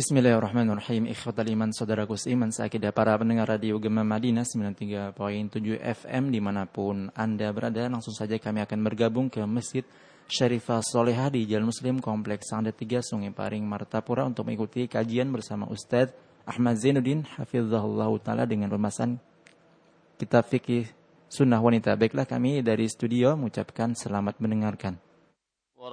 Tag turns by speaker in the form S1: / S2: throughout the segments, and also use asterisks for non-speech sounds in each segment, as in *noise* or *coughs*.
S1: Bismillahirrahmanirrahim. Ikhwatal iman saudaraku seiman seakidah para pendengar radio Gema Madinah 93.7 FM di mana pun Anda berada. Langsung saja kami akan bergabung ke Masjid Syarifah Solehah di Jalan Muslim Kompleks Sangda 3 Sungai Paring Martapura untuk mengikuti kajian bersama Ustadz Ahmad Zainuddin Hafizahullah Ta'ala dengan pembahasan Kitab Fikih Sunnah Wanita. Baiklah kami dari studio mengucapkan selamat mendengarkan.
S2: Wa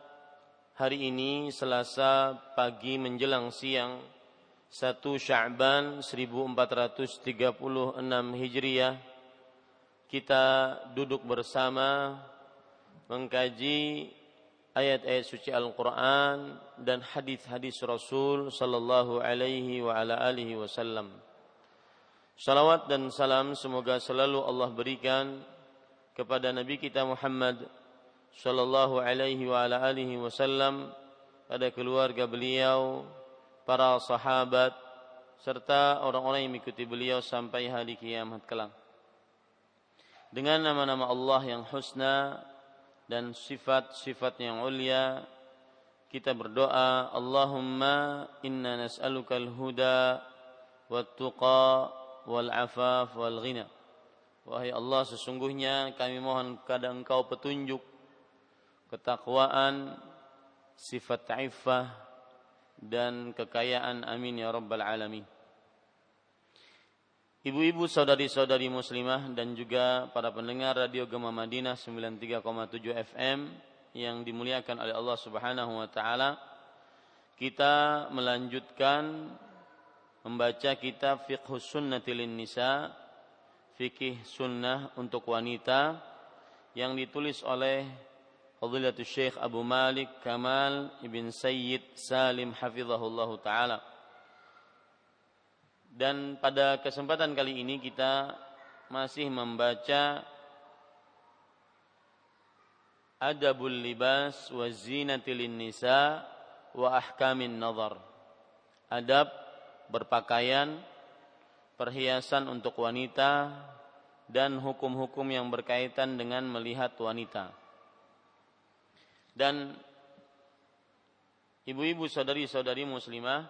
S2: hari ini Selasa pagi menjelang siang 1 Sya'ban 1436 Hijriah kita duduk bersama mengkaji ayat-ayat suci Al-Qur'an dan hadis-hadis Rasul sallallahu alaihi wa ala alihi wasallam. Salawat dan salam semoga selalu Allah berikan kepada Nabi kita Muhammad sallallahu alaihi wa ala alihi wasallam pada keluarga beliau, para sahabat serta orang-orang yang mengikuti beliau sampai hari kiamat kelak. Dengan nama-nama Allah yang husna dan sifat-sifat yang ulia, kita berdoa, Allahumma inna nas'aluka al-huda wat-tuqa wal-afaf wal-ghina. Wahai Allah, sesungguhnya kami mohon kepada Engkau petunjuk ketakwaan, sifat ta'ifah dan kekayaan amin ya rabbal alamin. Ibu-ibu saudari-saudari muslimah dan juga para pendengar Radio Gema Madinah 93,7 FM yang dimuliakan oleh Allah Subhanahu wa taala. Kita melanjutkan membaca kitab Fiqhus Sunnatil Nisa, fikih sunnah untuk wanita yang ditulis oleh Fadilatul Syekh Abu Malik Kamal Ibn Sayyid Salim Hafizahullah Ta'ala. Dan pada kesempatan kali ini kita masih membaca Adabul Libas wa Zinatil Nisa wa Ahkamin Nazar. Adab berpakaian perhiasan untuk wanita dan hukum-hukum yang berkaitan dengan melihat wanita dan ibu-ibu saudari-saudari muslimah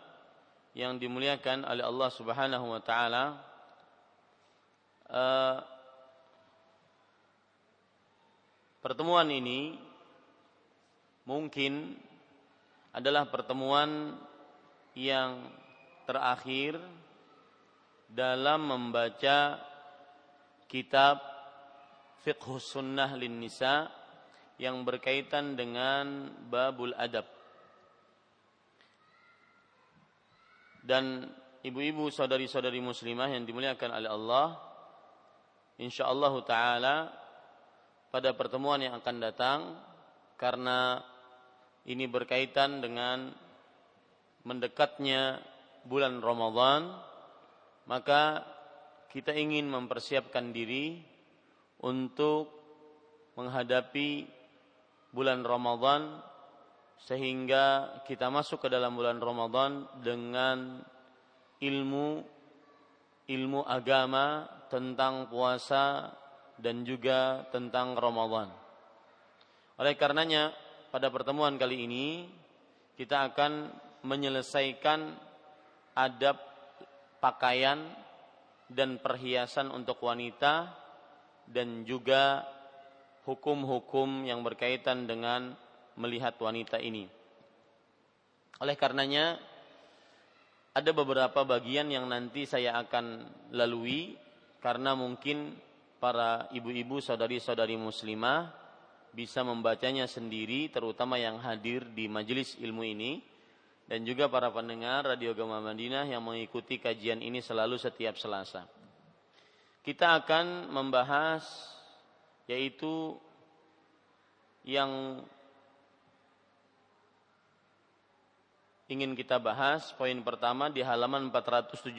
S2: yang dimuliakan oleh Allah Subhanahu wa taala uh, pertemuan ini mungkin adalah pertemuan yang terakhir dalam membaca kitab Fiqh Sunnah lin Nisa yang berkaitan dengan babul adab. Dan ibu-ibu saudari-saudari muslimah yang dimuliakan oleh Allah, insyaallah taala pada pertemuan yang akan datang karena ini berkaitan dengan mendekatnya bulan Ramadan, maka kita ingin mempersiapkan diri untuk menghadapi bulan Ramadan sehingga kita masuk ke dalam bulan Ramadan dengan ilmu ilmu agama tentang puasa dan juga tentang Ramadan. Oleh karenanya pada pertemuan kali ini kita akan menyelesaikan adab pakaian dan perhiasan untuk wanita dan juga hukum-hukum yang berkaitan dengan melihat wanita ini. Oleh karenanya ada beberapa bagian yang nanti saya akan lalui karena mungkin para ibu-ibu saudari-saudari muslimah bisa membacanya sendiri terutama yang hadir di majelis ilmu ini dan juga para pendengar Radio Gema Madinah yang mengikuti kajian ini selalu setiap Selasa. Kita akan membahas yaitu yang ingin kita bahas poin pertama di halaman 471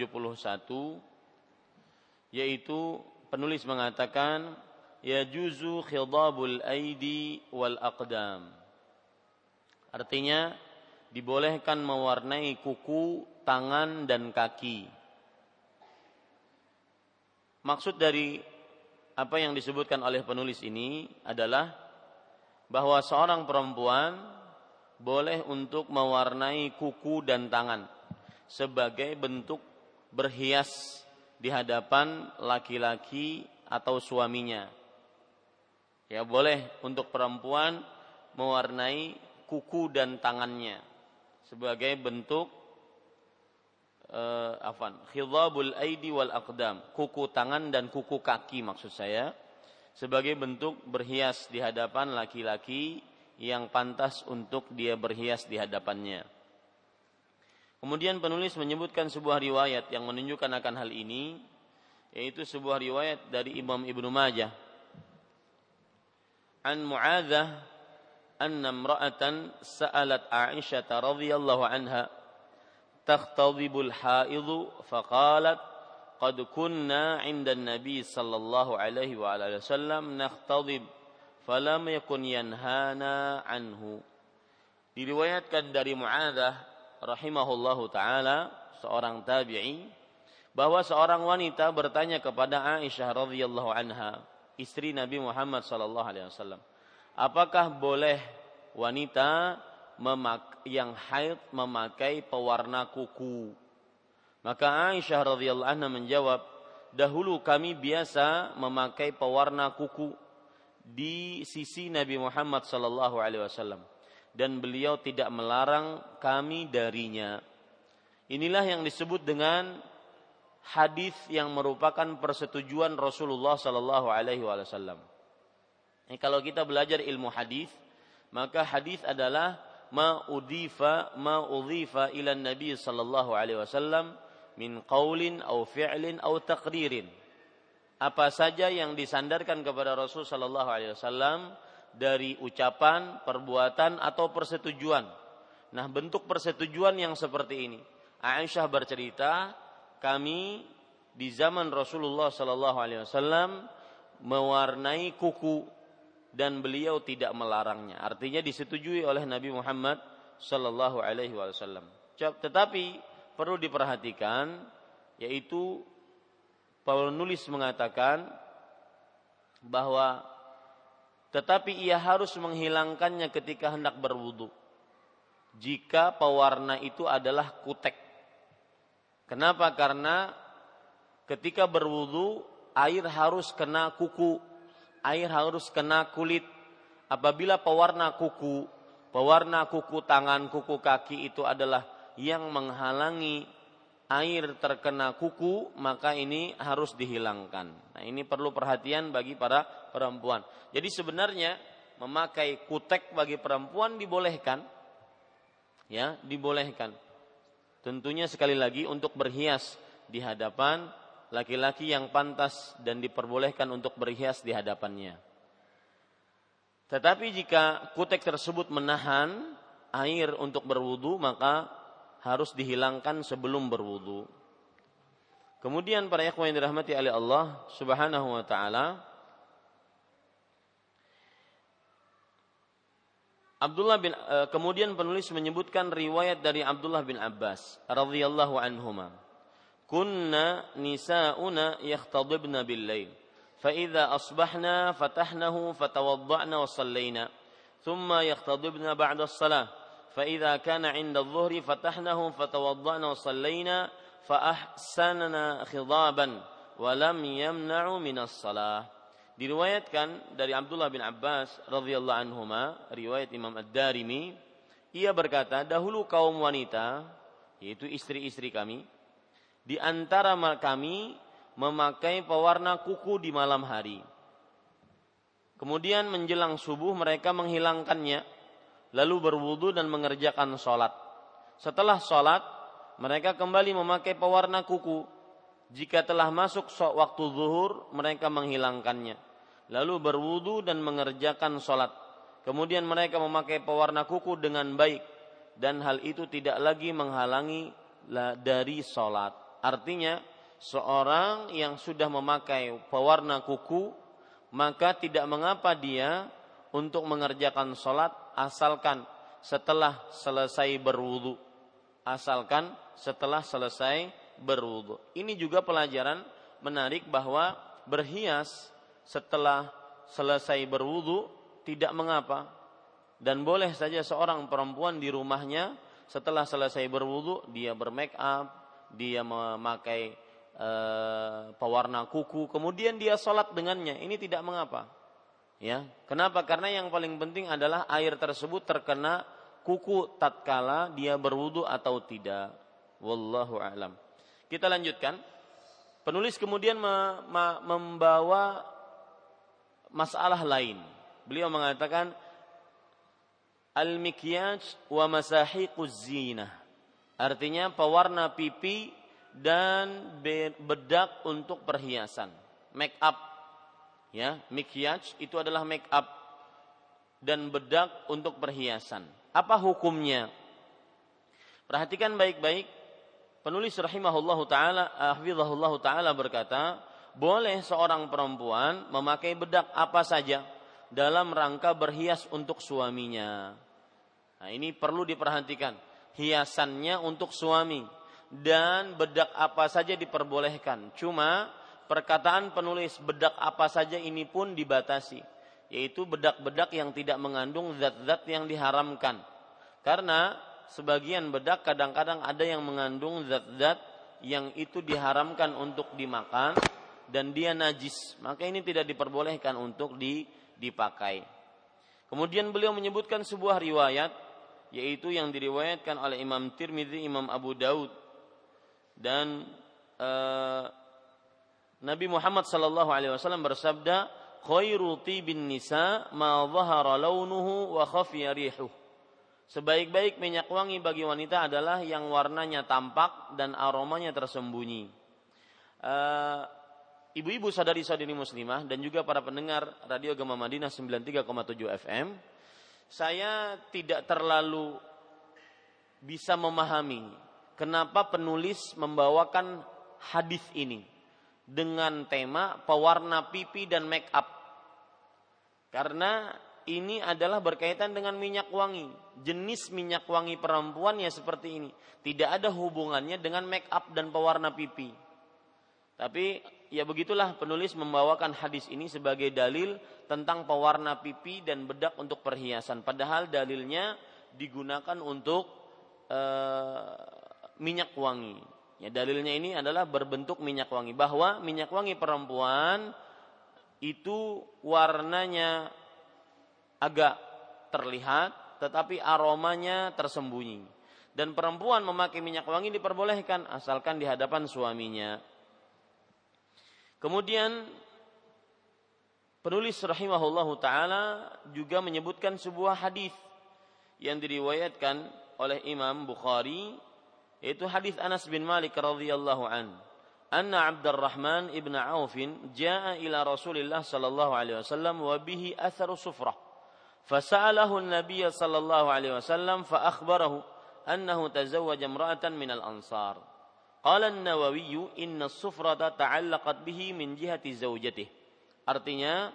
S2: yaitu penulis mengatakan yajuzu khidabul aidi wal aqdam. Artinya dibolehkan mewarnai kuku, tangan dan kaki. Maksud dari apa yang disebutkan oleh penulis ini adalah bahwa seorang perempuan boleh untuk mewarnai kuku dan tangan sebagai bentuk berhias di hadapan laki-laki atau suaminya. Ya boleh untuk perempuan mewarnai kuku dan tangannya sebagai bentuk Eh, uh, afan khidabul aidi wal aqdam. Kuku tangan dan kuku kaki maksud saya. Sebagai bentuk berhias di hadapan laki-laki yang pantas untuk dia berhias di hadapannya. Kemudian penulis menyebutkan sebuah riwayat yang menunjukkan akan hal ini yaitu sebuah riwayat dari Imam Ibnu Majah. An Mu'adzah an imra'atan sa'alat Aisyah radhiyallahu anha. تختضب الحائض فقالت قد كنا عند النبي صلى الله عليه وعلى alihi wasallam nakhtadib falam yakun yanhana anhu diriwayatkan dari Mu'adzah rahimahullahu taala seorang tabi'i bahwa seorang wanita bertanya kepada Aisyah radhiyallahu anha istri Nabi Muhammad sallallahu alaihi wasallam apakah boleh wanita memak yang haid memakai pewarna kuku? Maka Aisyah radhiyallahu anha menjawab, dahulu kami biasa memakai pewarna kuku di sisi Nabi Muhammad sallallahu alaihi wasallam dan beliau tidak melarang kami darinya. Inilah yang disebut dengan hadis yang merupakan persetujuan Rasulullah Sallallahu Alaihi Wasallam. Kalau kita belajar ilmu hadis, maka hadis adalah ma udifa ma udhifa ila Nabi Sallallahu Alaihi Wasallam min qaulin au fi'lin au taqdirin. Apa saja yang disandarkan kepada Rasul Sallallahu Alaihi Wasallam dari ucapan, perbuatan atau persetujuan. Nah, bentuk persetujuan yang seperti ini. Aisyah bercerita, kami di zaman Rasulullah Sallallahu Alaihi Wasallam mewarnai kuku dan beliau tidak melarangnya. Artinya disetujui oleh Nabi Muhammad Sallallahu Alaihi Wasallam. Tetapi perlu diperhatikan yaitu penulis mengatakan bahwa tetapi ia harus menghilangkannya ketika hendak berwudu. Jika pewarna itu adalah kutek Kenapa? Karena ketika berwudu air harus kena kuku, air harus kena kulit. Apabila pewarna kuku, pewarna kuku tangan, kuku kaki itu adalah yang menghalangi air terkena kuku, maka ini harus dihilangkan. Nah, ini perlu perhatian bagi para perempuan. Jadi sebenarnya memakai kutek bagi perempuan dibolehkan. Ya, dibolehkan. Tentunya sekali lagi untuk berhias di hadapan laki-laki yang pantas dan diperbolehkan untuk berhias di hadapannya. Tetapi jika kutek tersebut menahan air untuk berwudu maka harus dihilangkan sebelum berwudu. Kemudian para ikhwan yang dirahmati oleh Allah Subhanahu wa taala Abdullah bin uh, kemudian penulis menyebutkan riwayat dari Abdullah bin Abbas radhiyallahu anhuma. كنا نساؤنا يختضبن بالليل. فإذا أصبحنا فتحنه فتوضعنا وصلينا. ثم يختضبن بعد الصلاة. فإذا كان عند الظهر فتحنه فتوضعنا وصلينا فأحسننا خضابا ولم يمنع من الصلاة. Diriwayatkan dari Abdullah bin Abbas radhiyallahu anhuma riwayat Imam Ad-Darimi ia berkata dahulu kaum wanita yaitu istri-istri kami di antara kami memakai pewarna kuku di malam hari. Kemudian menjelang subuh mereka menghilangkannya, lalu berwudu dan mengerjakan sholat. Setelah sholat, mereka kembali memakai pewarna kuku. Jika telah masuk waktu zuhur, mereka menghilangkannya. Lalu berwudu dan mengerjakan sholat. Kemudian mereka memakai pewarna kuku dengan baik. Dan hal itu tidak lagi menghalangi dari sholat. Artinya, seorang yang sudah memakai pewarna kuku maka tidak mengapa dia untuk mengerjakan sholat asalkan setelah selesai berwudu. Asalkan setelah selesai berwudu. Ini juga pelajaran menarik bahwa berhias setelah selesai berwudu tidak mengapa. Dan boleh saja seorang perempuan di rumahnya setelah selesai berwudu dia bermake up dia memakai Eh, pewarna kuku, kemudian dia sholat dengannya. Ini tidak mengapa. Ya, kenapa? Karena yang paling penting adalah air tersebut terkena kuku tatkala dia berwudu atau tidak. Wallahu a'lam. Kita lanjutkan. Penulis kemudian me, me, membawa masalah lain. Beliau mengatakan al-mikyaj wa masahiquz zinah. Artinya pewarna pipi dan bedak untuk perhiasan. Make up ya, mikyaj itu adalah make up dan bedak untuk perhiasan. Apa hukumnya? Perhatikan baik-baik. Penulis rahimahullahu taala, hafizahullahu taala berkata, boleh seorang perempuan memakai bedak apa saja dalam rangka berhias untuk suaminya. Nah, ini perlu diperhatikan. Hiasannya untuk suami dan bedak apa saja diperbolehkan. Cuma perkataan penulis bedak apa saja ini pun dibatasi, yaitu bedak-bedak yang tidak mengandung zat-zat yang diharamkan. Karena sebagian bedak kadang-kadang ada yang mengandung zat-zat yang itu diharamkan untuk dimakan dan dia najis, maka ini tidak diperbolehkan untuk dipakai. Kemudian beliau menyebutkan sebuah riwayat yaitu yang diriwayatkan oleh Imam Tirmidzi, Imam Abu Daud dan uh, Nabi Muhammad sallallahu alaihi wasallam bersabda khairu tibin nisa ma launuhu wa khafiya rihuh Sebaik-baik minyak wangi bagi wanita adalah yang warnanya tampak dan aromanya tersembunyi. Uh, ibu-ibu sadari-sadari muslimah dan juga para pendengar Radio Gema Madinah 93,7 FM, saya tidak terlalu bisa memahami kenapa penulis membawakan hadis ini dengan tema pewarna pipi dan make up. Karena ini adalah berkaitan dengan minyak wangi. Jenis minyak wangi perempuan ya seperti ini. Tidak ada hubungannya dengan make up dan pewarna pipi. Tapi ya begitulah penulis membawakan hadis ini sebagai dalil tentang pewarna pipi dan bedak untuk perhiasan. Padahal dalilnya digunakan untuk eh, minyak wangi. Ya, dalilnya ini adalah berbentuk minyak wangi bahwa minyak wangi perempuan itu warnanya agak terlihat tetapi aromanya tersembunyi. Dan perempuan memakai minyak wangi diperbolehkan asalkan di hadapan suaminya. Kemudian penulis rahimahullahu taala juga menyebutkan sebuah hadis yang diriwayatkan oleh Imam Bukhari itu hadis Anas bin Malik radhiyallahu an. Anna Abdurrahman ibn Auf jaa ila Rasulillah sallallahu alaihi wasallam wa bihi atharu sufrah. فسأله النبي صلى الله عليه وسلم فأخبره أنه تزوج امرأة من الأنصار Qala an-Nawawi inna sufrata ta'allaqat bihi min jihati zaujatih. Artinya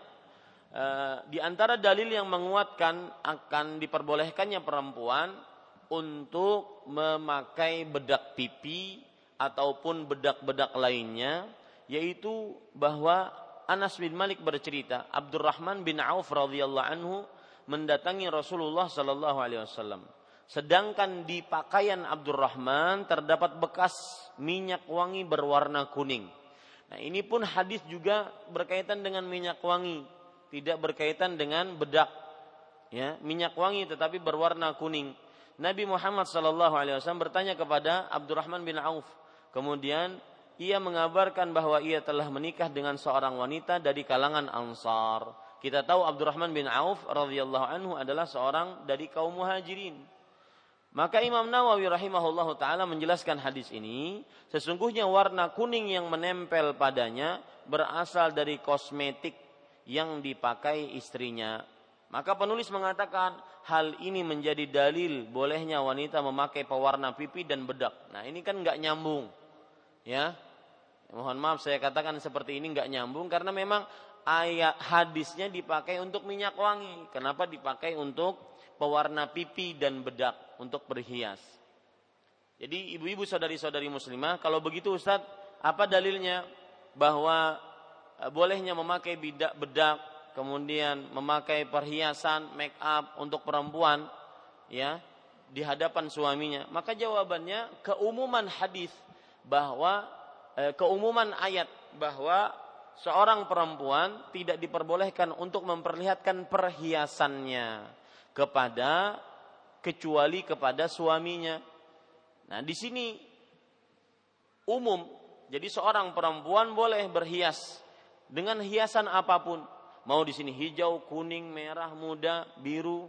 S2: eh, di antara dalil yang menguatkan akan diperbolehkannya perempuan untuk memakai bedak pipi ataupun bedak-bedak lainnya yaitu bahwa Anas bin Malik bercerita Abdurrahman bin Auf radhiyallahu anhu mendatangi Rasulullah sallallahu alaihi wasallam sedangkan di pakaian Abdurrahman terdapat bekas minyak wangi berwarna kuning nah ini pun hadis juga berkaitan dengan minyak wangi tidak berkaitan dengan bedak ya minyak wangi tetapi berwarna kuning Nabi Muhammad wasallam bertanya kepada Abdurrahman bin Auf Kemudian ia mengabarkan bahwa ia telah menikah dengan seorang wanita dari kalangan Ansar. Kita tahu Abdurrahman bin Auf radhiyallahu anhu adalah seorang dari kaum Muhajirin. Maka Imam Nawawi rahimahullahu taala menjelaskan hadis ini, sesungguhnya warna kuning yang menempel padanya berasal dari kosmetik yang dipakai istrinya. Maka penulis mengatakan hal ini menjadi dalil bolehnya wanita memakai pewarna pipi dan bedak. Nah ini kan nggak nyambung ya mohon maaf saya katakan seperti ini nggak nyambung karena memang ayat hadisnya dipakai untuk minyak wangi kenapa dipakai untuk pewarna pipi dan bedak untuk berhias. Jadi ibu-ibu saudari-saudari muslimah kalau begitu Ustadz apa dalilnya? Bahwa e, bolehnya memakai bedak bedak kemudian memakai perhiasan make up untuk perempuan ya di hadapan suaminya. Maka jawabannya keumuman hadis bahwa e, keumuman ayat bahwa seorang perempuan tidak diperbolehkan untuk memperlihatkan perhiasannya kepada kecuali kepada suaminya. Nah, di sini umum. Jadi seorang perempuan boleh berhias dengan hiasan apa pun. Mau di sini hijau, kuning, merah, muda, biru.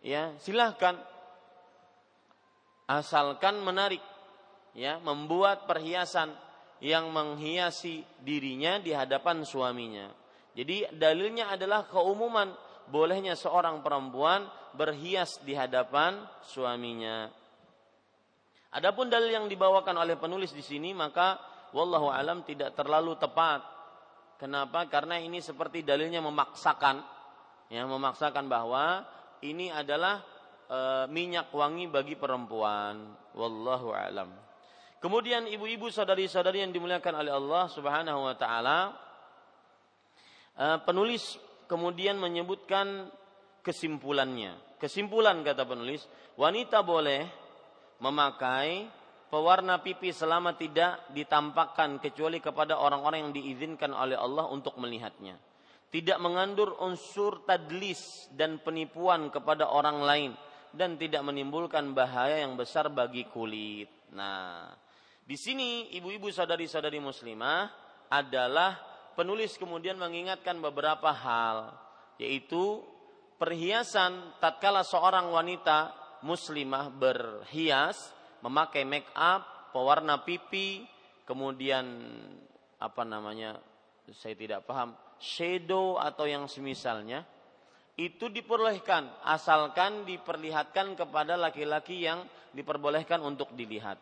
S2: Ya, silahkan. Asalkan menarik ya membuat perhiasan yang menghiasi dirinya di hadapan suaminya. Jadi dalilnya adalah keumuman bolehnya seorang perempuan berhias di hadapan suaminya. Adapun dalil yang dibawakan oleh penulis di sini maka wallahu alam tidak terlalu tepat. Kenapa? Karena ini seperti dalilnya memaksakan ya memaksakan bahwa ini adalah e, minyak wangi bagi perempuan. Wallahu alam. Kemudian ibu-ibu saudari-saudari yang dimuliakan oleh Allah Subhanahu wa taala eh, penulis kemudian menyebutkan kesimpulannya. Kesimpulan kata penulis, wanita boleh memakai pewarna pipi selama tidak ditampakkan kecuali kepada orang-orang yang diizinkan oleh Allah untuk melihatnya. Tidak mengandung unsur tadlis dan penipuan kepada orang lain dan tidak menimbulkan bahaya yang besar bagi kulit. Nah, di sini ibu-ibu saudari-saudari muslimah adalah penulis kemudian mengingatkan beberapa hal yaitu perhiasan tatkala seorang wanita muslimah berhias memakai make up, pewarna pipi, kemudian apa namanya? Saya tidak paham, shadow atau yang semisalnya itu diperbolehkan asalkan diperlihatkan kepada laki-laki yang diperbolehkan untuk dilihat.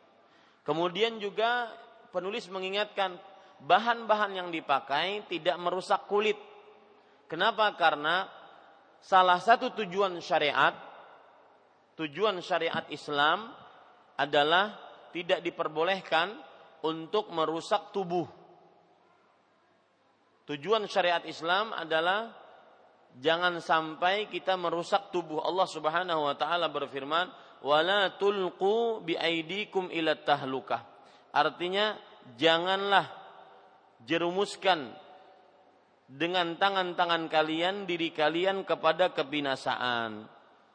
S2: Kemudian juga penulis mengingatkan bahan-bahan yang dipakai tidak merusak kulit. Kenapa? Karena salah satu tujuan syariat, tujuan syariat Islam adalah tidak diperbolehkan untuk merusak tubuh. Tujuan syariat Islam adalah jangan sampai kita merusak tubuh. Allah Subhanahu wa taala berfirman, wala tulqu biaidikum ila tahlukah. Artinya janganlah jerumuskan dengan tangan-tangan kalian diri kalian kepada kebinasaan.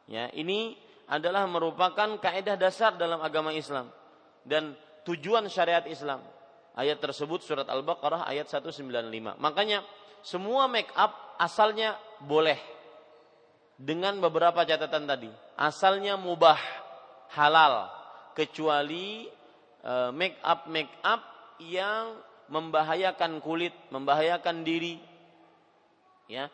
S2: Ya, ini adalah merupakan kaidah dasar dalam agama Islam dan tujuan syariat Islam. Ayat tersebut surat Al-Baqarah ayat 195. Makanya semua make up asalnya boleh dengan beberapa catatan tadi. Asalnya mubah, halal, kecuali uh, make up make up yang membahayakan kulit, membahayakan diri. Ya.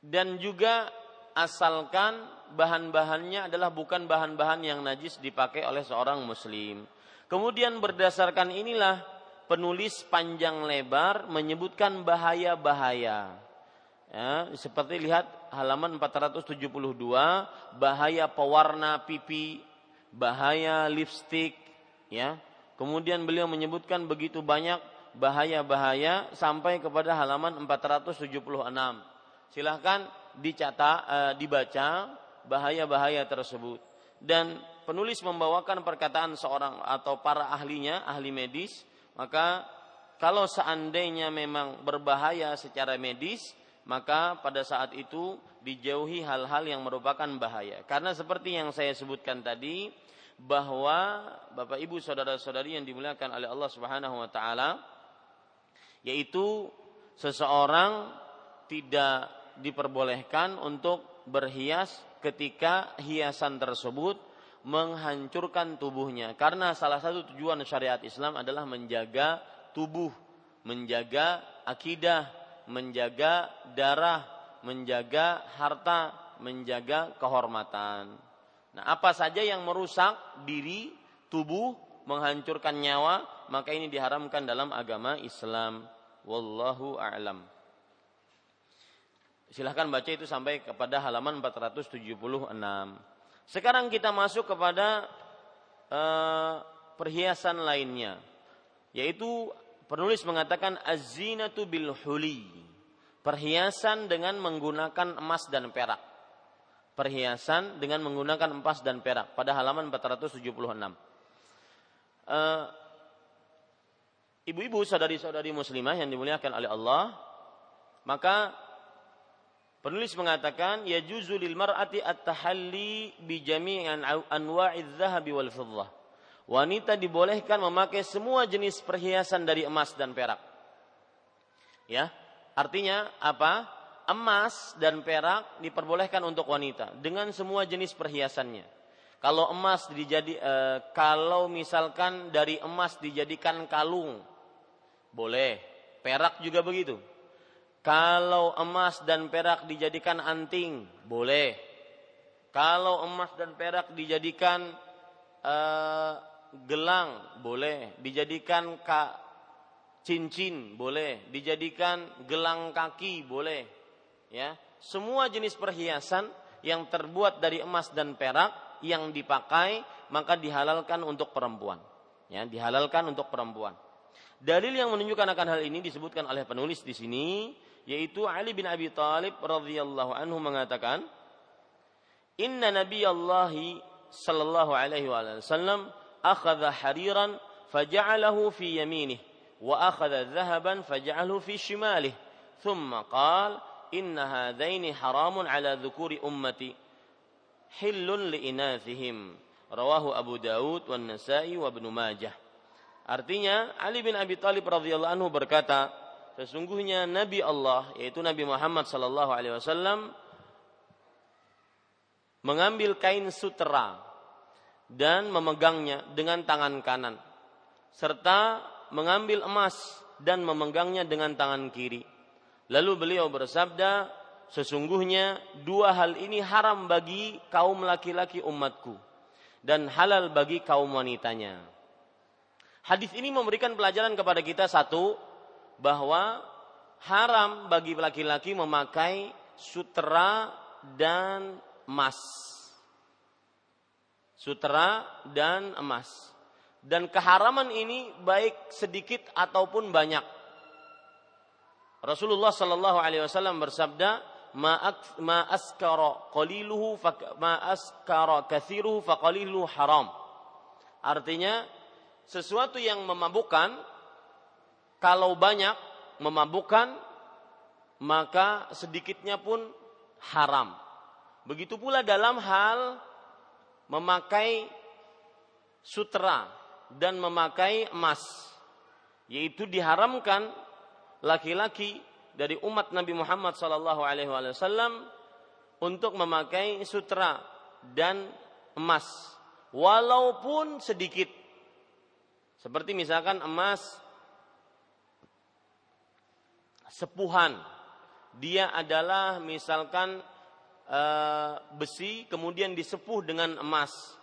S2: Dan juga asalkan bahan-bahannya adalah bukan bahan-bahan yang najis dipakai oleh seorang muslim. Kemudian berdasarkan inilah penulis panjang lebar menyebutkan bahaya-bahaya Ya, seperti lihat halaman 472 bahaya pewarna pipi, bahaya lipstick, ya. Kemudian beliau menyebutkan begitu banyak bahaya-bahaya sampai kepada halaman 476. Silahkan dicatat, e, dibaca bahaya-bahaya tersebut. Dan penulis membawakan perkataan seorang atau para ahlinya, ahli medis, maka kalau seandainya memang berbahaya secara medis, maka pada saat itu dijauhi hal-hal yang merupakan bahaya. Karena seperti yang saya sebutkan tadi, bahwa Bapak Ibu saudara-saudari yang dimuliakan oleh Allah Subhanahu wa taala yaitu seseorang tidak diperbolehkan untuk berhias ketika hiasan tersebut menghancurkan tubuhnya karena salah satu tujuan syariat Islam adalah menjaga tubuh, menjaga akidah, menjaga darah, menjaga harta, menjaga kehormatan. Nah, apa saja yang merusak diri, tubuh, menghancurkan nyawa, maka ini diharamkan dalam agama Islam. Wallahu a'lam. Silahkan baca itu sampai kepada halaman 476. Sekarang kita masuk kepada uh, perhiasan lainnya. Yaitu penulis mengatakan az-zinatu bil huli. Perhiasan dengan menggunakan emas dan perak. Perhiasan dengan menggunakan emas dan perak pada halaman 476. Uh, Ibu-ibu, saudari-saudari muslimah yang dimuliakan oleh Allah, maka Penulis mengatakan ya lil mar'ati at-tahalli bi jami'an anwa'iz zahabi wal fiddah. Wanita dibolehkan memakai semua jenis perhiasan dari emas dan perak. Ya, artinya apa? Emas dan perak diperbolehkan untuk wanita dengan semua jenis perhiasannya. Kalau emas dijadi e, kalau misalkan dari emas dijadikan kalung boleh, perak juga begitu kalau emas dan perak dijadikan anting, boleh. Kalau emas dan perak dijadikan uh, gelang, boleh. Dijadikan ka, cincin, boleh. Dijadikan gelang kaki, boleh. Ya, semua jenis perhiasan yang terbuat dari emas dan perak yang dipakai maka dihalalkan untuk perempuan. Ya, dihalalkan untuk perempuan. Dalil yang menunjukkan akan hal ini disebutkan oleh penulis di sini yaitu Ali bin Abi Thalib radhiyallahu anhu mengatakan Inna Nabiyallahi sallallahu alaihi wasallam akhadha hariran faja'alahu fi yaminih wa akhadha dhahaban faja'alahu fi shimalih thumma qala inna hadaini haramun ala dhukuri ummati hillun li inathihim rawahu Abu Dawud wan Nasa'i wa Majah Artinya Ali bin Abi Thalib radhiyallahu anhu berkata sesungguhnya Nabi Allah yaitu Nabi Muhammad sallallahu alaihi wasallam mengambil kain sutera dan memegangnya dengan tangan kanan serta mengambil emas dan memegangnya dengan tangan kiri. Lalu beliau bersabda, sesungguhnya dua hal ini haram bagi kaum laki-laki umatku dan halal bagi kaum wanitanya. Hadis ini memberikan pelajaran kepada kita satu, bahwa haram bagi laki-laki memakai sutera dan emas. Sutera dan emas. Dan keharaman ini baik sedikit ataupun banyak. Rasulullah Shallallahu Alaihi Wasallam bersabda, ma askara qaliluhu ma askara kathiruhu faqaliluhu haram. Artinya sesuatu yang memabukkan kalau banyak memabukkan maka sedikitnya pun haram. Begitu pula dalam hal memakai sutra dan memakai emas, yaitu diharamkan laki-laki dari umat Nabi Muhammad SAW untuk memakai sutra dan emas, walaupun sedikit. Seperti misalkan emas sepuhan. Dia adalah misalkan e, besi kemudian disepuh dengan emas.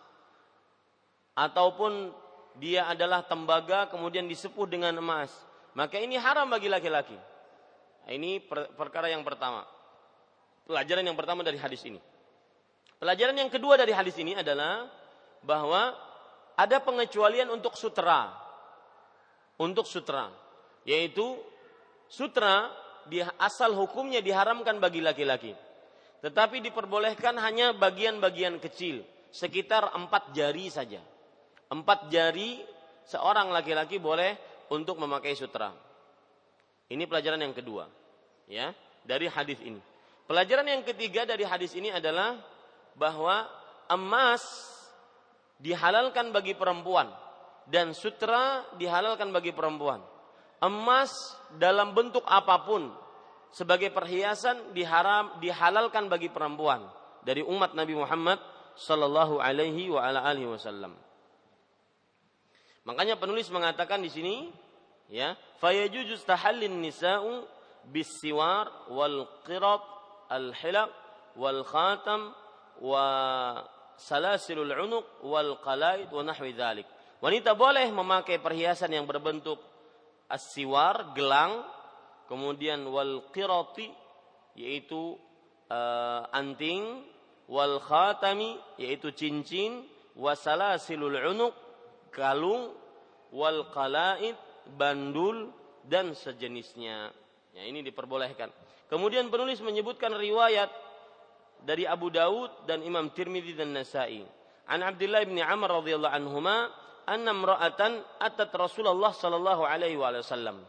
S2: Ataupun dia adalah tembaga kemudian disepuh dengan emas. Maka ini haram bagi laki-laki. Ini per, perkara yang pertama. Pelajaran yang pertama dari hadis ini. Pelajaran yang kedua dari hadis ini adalah bahwa ada pengecualian untuk sutra. Untuk sutra, yaitu sutra di asal hukumnya diharamkan bagi laki-laki. Tetapi diperbolehkan hanya bagian-bagian kecil, sekitar empat jari saja. Empat jari seorang laki-laki boleh untuk memakai sutra. Ini pelajaran yang kedua, ya dari hadis ini. Pelajaran yang ketiga dari hadis ini adalah bahwa emas dihalalkan bagi perempuan dan sutra dihalalkan bagi perempuan. Emas dalam bentuk apa pun sebagai perhiasan diharam dihalalkan bagi perempuan dari umat Nabi Muhammad sallallahu alaihi wa ala alihi wasallam. Makanya penulis mengatakan di sini ya, fayajuzu tahallin nisa'u bisiwar wal qirat al-hilaq wal khatam wa salasilul unuq wal qalaid wa nahwi dzalik. Wanita boleh memakai perhiasan yang berbentuk as-siwar, gelang, kemudian wal qirati yaitu uh, anting, wal khatami yaitu cincin, wasalasilul unuq kalung, wal qalaid bandul dan sejenisnya. Ya, ini diperbolehkan. Kemudian penulis menyebutkan riwayat dari Abu Daud dan Imam Tirmidzi dan Nasai. An Abdullah bin Amr radhiyallahu anhuma anna imra'atan atat Rasulullah sallallahu alaihi wasallam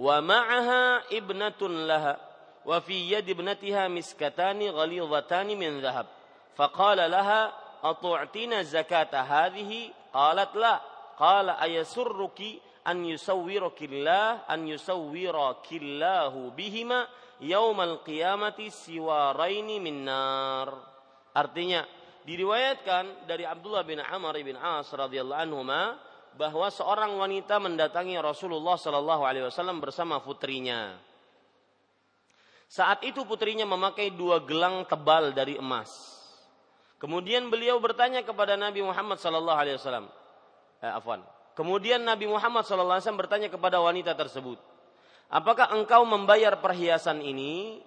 S2: wa ma'aha ibnatun laha wa fi yad ibnatiha miskatani ghalidhatani min dhahab faqala laha atu'tina zakata hadhihi qalat la qala ayasurruki an yusawwirakillah an yusawwirakillahu bihima yaumal qiyamati siwaraini minnar. Artinya diriwayatkan dari Abdullah bin Amr bin As radhiyallahu anhu bahwa seorang wanita mendatangi Rasulullah Shallallahu alaihi wasallam bersama putrinya. Saat itu putrinya memakai dua gelang tebal dari emas. Kemudian beliau bertanya kepada Nabi Muhammad Shallallahu alaihi wasallam. Eh, afwan. Kemudian Nabi Muhammad wasallam bertanya kepada wanita tersebut, Apakah engkau membayar perhiasan ini?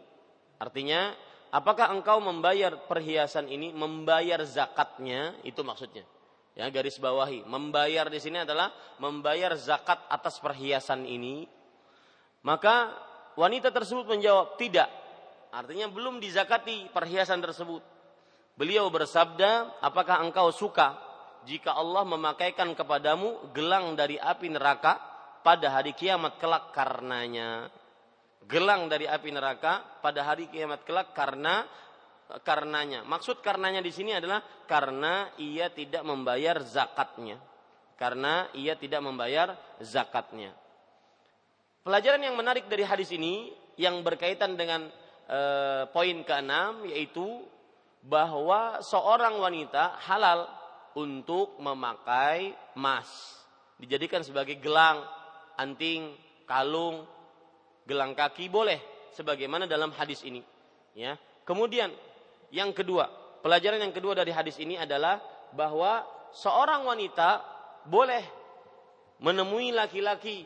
S2: Artinya, apakah engkau membayar perhiasan ini, membayar zakatnya? Itu maksudnya. Ya, garis bawahi. Membayar di sini adalah membayar zakat atas perhiasan ini. Maka wanita tersebut menjawab, tidak. Artinya belum dizakati perhiasan tersebut. Beliau bersabda, apakah engkau suka jika Allah memakaikan kepadamu gelang dari api neraka pada hari kiamat kelak karenanya. Gelang dari api neraka pada hari kiamat kelak karena karenanya. Maksud karenanya di sini adalah karena ia tidak membayar zakatnya. Karena ia tidak membayar zakatnya. Pelajaran yang menarik dari hadis ini yang berkaitan dengan e, poin keenam yaitu bahwa seorang wanita halal untuk memakai emas dijadikan sebagai gelang anting, kalung, gelang kaki boleh sebagaimana dalam hadis ini. Ya. Kemudian yang kedua, pelajaran yang kedua dari hadis ini adalah bahwa seorang wanita boleh menemui laki-laki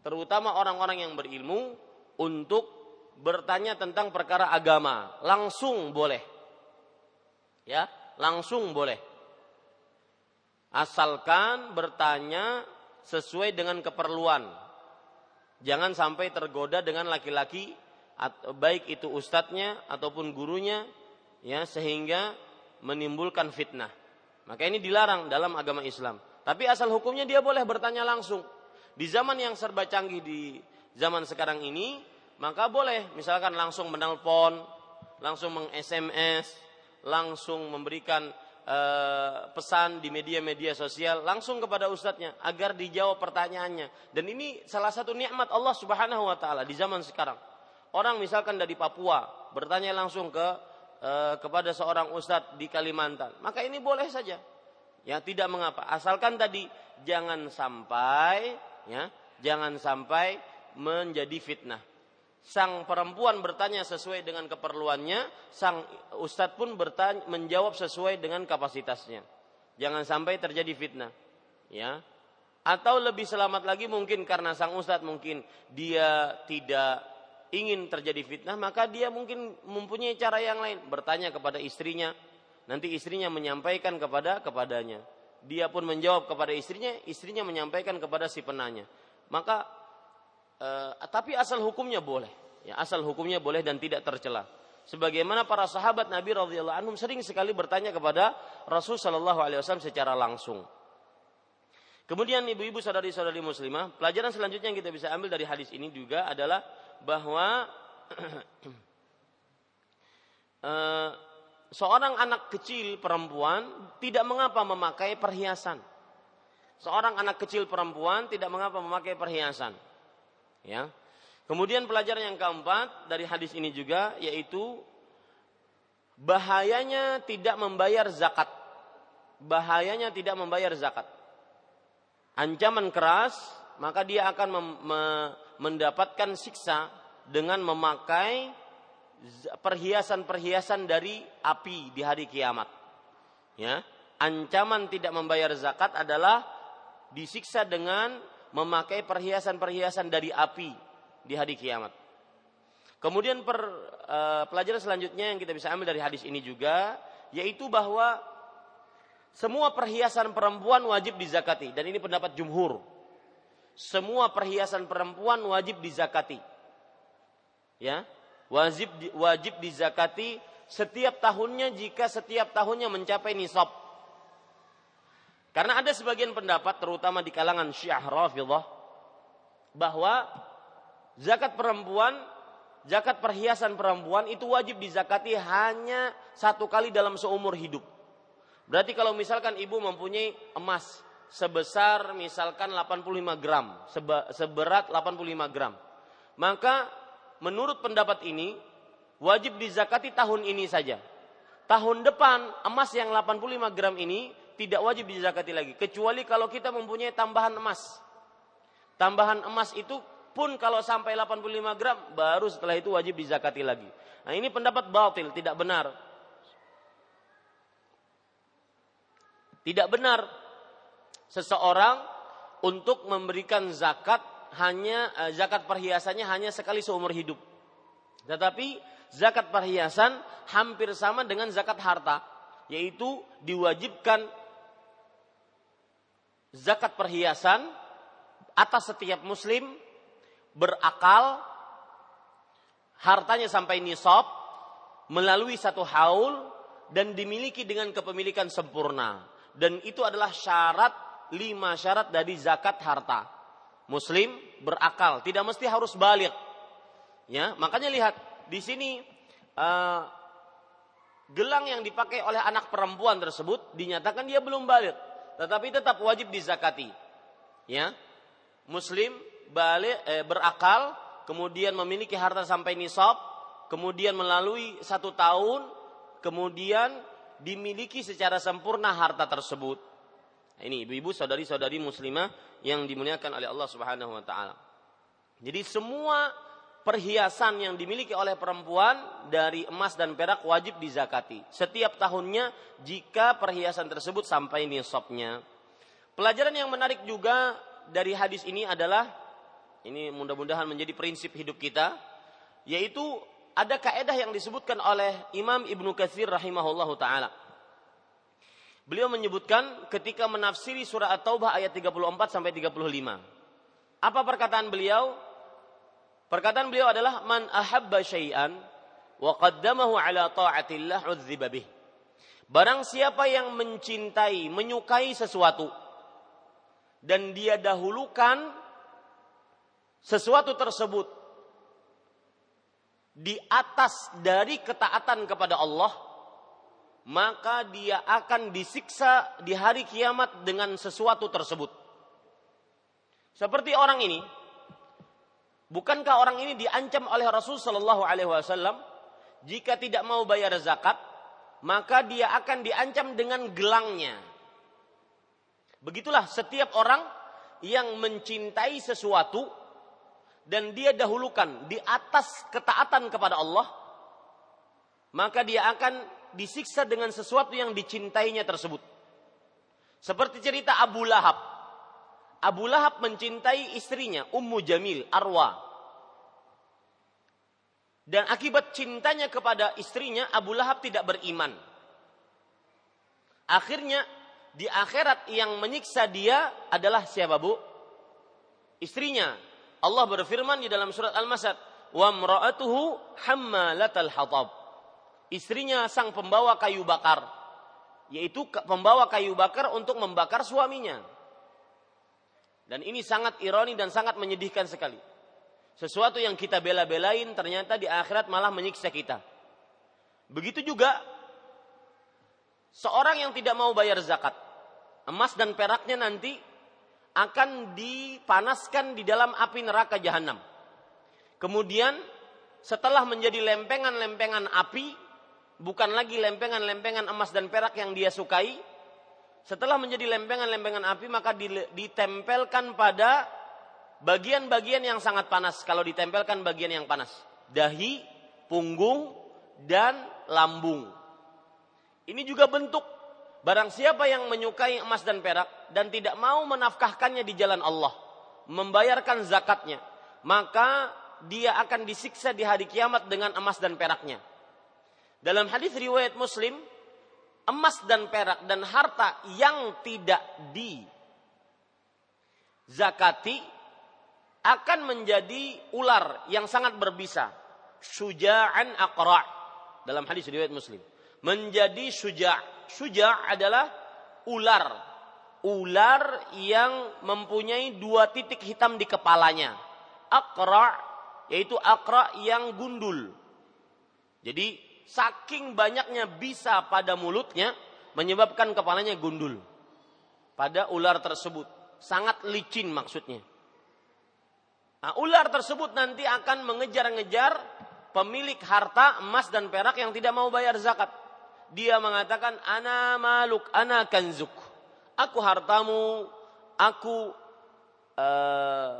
S2: terutama orang-orang yang berilmu untuk bertanya tentang perkara agama, langsung boleh. Ya, langsung boleh. Asalkan bertanya sesuai dengan keperluan. Jangan sampai tergoda dengan laki-laki baik itu ustadznya ataupun gurunya ya sehingga menimbulkan fitnah. Maka ini dilarang dalam agama Islam. Tapi asal hukumnya dia boleh bertanya langsung. Di zaman yang serba canggih di zaman sekarang ini, maka boleh misalkan langsung menelpon, langsung meng-SMS, langsung memberikan Eh, pesan di media-media sosial langsung kepada ustadznya agar dijawab pertanyaannya. Dan ini salah satu nikmat Allah Subhanahu wa taala di zaman sekarang. Orang misalkan dari Papua bertanya langsung ke uh, kepada seorang ustadz di Kalimantan, maka ini boleh saja. Ya, tidak mengapa. Asalkan tadi jangan sampai ya, jangan sampai menjadi fitnah sang perempuan bertanya sesuai dengan keperluannya, sang ustadz pun bertanya, menjawab sesuai dengan kapasitasnya. Jangan sampai terjadi fitnah. Ya. Atau lebih selamat lagi mungkin karena sang ustadz mungkin dia tidak ingin terjadi fitnah, maka dia mungkin mempunyai cara yang lain, bertanya kepada istrinya Nanti istrinya menyampaikan kepada kepadanya. Dia pun menjawab kepada istrinya, istrinya menyampaikan kepada si penanya. Maka eh, tapi asal hukumnya boleh. Ya, asal hukumnya boleh dan tidak tercela. Sebagaimana para sahabat Nabi radhiyallahu anhum sering sekali bertanya kepada Rasul shallallahu alaihi wasallam secara langsung. Kemudian ibu-ibu saudari-saudari muslimah, pelajaran selanjutnya yang kita bisa ambil dari hadis ini juga adalah bahwa uh, *clears throat* seorang anak kecil perempuan tidak mengapa memakai perhiasan. Seorang anak kecil perempuan tidak mengapa memakai perhiasan. Ya. Kemudian pelajaran yang keempat dari hadis ini juga yaitu bahayanya tidak membayar zakat. Bahayanya tidak membayar zakat ancaman keras, maka dia akan mendapatkan siksa dengan memakai perhiasan-perhiasan dari api di hari kiamat. Ya, ancaman tidak membayar zakat adalah disiksa dengan memakai perhiasan-perhiasan dari api di hari kiamat. Kemudian per, uh, pelajaran selanjutnya yang kita bisa ambil dari hadis ini juga yaitu bahwa semua perhiasan perempuan wajib dizakati dan ini pendapat jumhur. Semua perhiasan perempuan wajib dizakati. Ya, wajib wajib dizakati setiap tahunnya jika setiap tahunnya mencapai nisab. Karena ada sebagian pendapat terutama di kalangan Syiah Rafidhah bahwa zakat perempuan, zakat perhiasan perempuan itu wajib dizakati hanya satu kali dalam seumur hidup. Berarti kalau misalkan ibu mempunyai emas sebesar misalkan 85 gram, seberat 85 gram. Maka menurut pendapat ini wajib dizakati tahun ini saja. Tahun depan emas yang 85 gram ini tidak wajib dizakati lagi kecuali kalau kita mempunyai tambahan emas. Tambahan emas itu pun kalau sampai 85 gram baru setelah itu wajib dizakati lagi. Nah, ini pendapat batil, tidak benar. Tidak benar seseorang untuk memberikan zakat hanya eh, zakat perhiasannya hanya sekali seumur hidup. Tetapi zakat perhiasan hampir sama dengan zakat harta, yaitu diwajibkan zakat perhiasan atas setiap muslim berakal hartanya sampai nisab melalui satu haul dan dimiliki dengan kepemilikan sempurna dan itu adalah syarat lima syarat dari zakat harta. Muslim berakal, tidak mesti harus balik. Ya, makanya lihat di sini uh, gelang yang dipakai oleh anak perempuan tersebut dinyatakan dia belum balik, tetapi tetap wajib dizakati. Ya, Muslim balik eh, berakal, kemudian memiliki harta sampai nisab, kemudian melalui satu tahun, kemudian dimiliki secara sempurna harta tersebut. Ini ibu-ibu saudari-saudari muslimah yang dimuliakan oleh Allah Subhanahu wa taala. Jadi semua perhiasan yang dimiliki oleh perempuan dari emas dan perak wajib dizakati setiap tahunnya jika perhiasan tersebut sampai nisabnya. Pelajaran yang menarik juga dari hadis ini adalah ini mudah-mudahan menjadi prinsip hidup kita yaitu ada kaedah yang disebutkan oleh Imam Ibnu Katsir rahimahullahu taala. Beliau menyebutkan ketika menafsiri surah At-Taubah ayat 34 sampai 35. Apa perkataan beliau? Perkataan beliau adalah man ahabba syai'an wa qaddamahu ala ta'atillah. Barang siapa yang mencintai, menyukai sesuatu dan dia dahulukan sesuatu tersebut di atas dari ketaatan kepada Allah, maka dia akan disiksa di hari kiamat dengan sesuatu tersebut. Seperti orang ini, bukankah orang ini diancam oleh Rasul Shallallahu Alaihi Wasallam jika tidak mau bayar zakat, maka dia akan diancam dengan gelangnya. Begitulah setiap orang yang mencintai sesuatu dan dia dahulukan di atas ketaatan kepada Allah, maka dia akan disiksa dengan sesuatu yang dicintainya tersebut. Seperti cerita Abu Lahab. Abu Lahab mencintai istrinya, Ummu Jamil, Arwa. Dan akibat cintanya kepada istrinya, Abu Lahab tidak beriman. Akhirnya di akhirat yang menyiksa dia adalah siapa bu? Istrinya. Allah berfirman di dalam surat Al-Masad, "Wa mra'atuhu hammalatal hatab." Istrinya sang pembawa kayu bakar, yaitu pembawa kayu bakar untuk membakar suaminya. Dan ini sangat ironi dan sangat menyedihkan sekali. Sesuatu yang kita bela-belain ternyata di akhirat malah menyiksa kita. Begitu juga seorang yang tidak mau bayar zakat, emas dan peraknya nanti akan dipanaskan di dalam api neraka jahanam. Kemudian setelah menjadi lempengan-lempengan api, bukan lagi lempengan-lempengan emas dan perak yang dia sukai, setelah menjadi lempengan-lempengan api maka ditempelkan pada bagian-bagian yang sangat panas. Kalau ditempelkan bagian yang panas. Dahi punggung dan lambung. Ini juga bentuk. Barang siapa yang menyukai emas dan perak dan tidak mau menafkahkannya di jalan Allah membayarkan zakatnya maka dia akan disiksa di hari kiamat dengan emas dan peraknya. Dalam hadis riwayat Muslim emas dan perak dan harta yang tidak di zakati akan menjadi ular yang sangat berbisa. Suja'an aqra' dalam hadis riwayat Muslim. Menjadi suja' suja' adalah ular. Ular yang mempunyai dua titik hitam di kepalanya. Aqra' yaitu aqra' yang gundul. Jadi saking banyaknya bisa pada mulutnya menyebabkan kepalanya gundul pada ular tersebut. Sangat licin maksudnya. Nah, ular tersebut nanti akan mengejar-ngejar pemilik harta emas dan perak yang tidak mau bayar zakat. Dia mengatakan, "Ana maluk, ana kanzuk." Aku hartamu, aku uh,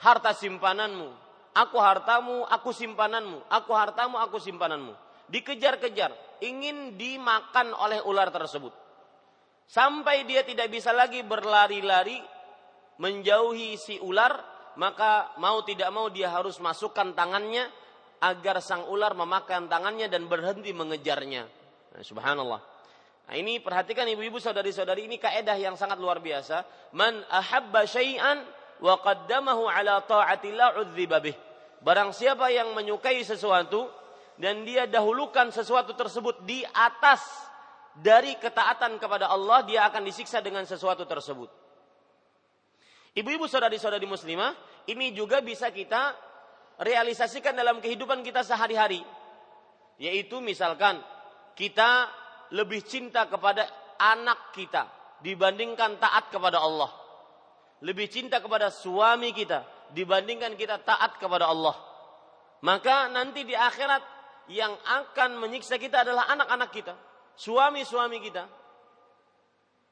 S2: harta simpananmu. Aku hartamu, aku simpananmu. Aku hartamu, aku simpananmu. Dikejar-kejar, ingin dimakan oleh ular tersebut. Sampai dia tidak bisa lagi berlari-lari menjauhi si ular, maka mau tidak mau dia harus masukkan tangannya agar sang ular memakan tangannya dan berhenti mengejarnya. Nah, subhanallah. Nah, ini perhatikan ibu-ibu saudari-saudari ini kaedah yang sangat luar biasa. Man ahabba syai'an wa ala ta'atillah. Barang siapa yang menyukai sesuatu dan dia dahulukan sesuatu tersebut di atas dari ketaatan kepada Allah, dia akan disiksa dengan sesuatu tersebut. Ibu-ibu saudari-saudari muslimah, ini juga bisa kita realisasikan dalam kehidupan kita sehari-hari. Yaitu misalkan kita lebih cinta kepada anak kita dibandingkan taat kepada Allah lebih cinta kepada suami kita dibandingkan kita taat kepada Allah. Maka nanti di akhirat yang akan menyiksa kita adalah anak-anak kita, suami-suami kita.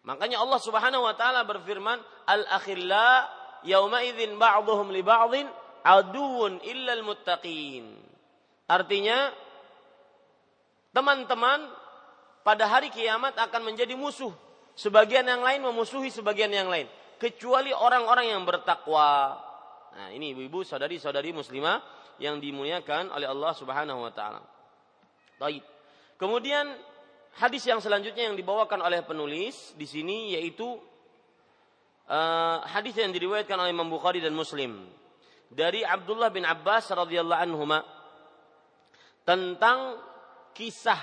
S2: Makanya Allah Subhanahu wa taala berfirman, "Al-akhilla yauma idzin ba'dhum li ba'dhin aduun illal muttaqin." Artinya teman-teman pada hari kiamat akan menjadi musuh. Sebagian yang lain memusuhi sebagian yang lain kecuali orang-orang yang bertakwa. Nah, ini ibu-ibu, saudari-saudari muslimah yang dimuliakan oleh Allah Subhanahu wa taala. Baik. Kemudian hadis yang selanjutnya yang dibawakan oleh penulis di sini yaitu uh, hadis yang diriwayatkan oleh Imam Bukhari dan Muslim dari Abdullah bin Abbas radhiyallahu anhu tentang kisah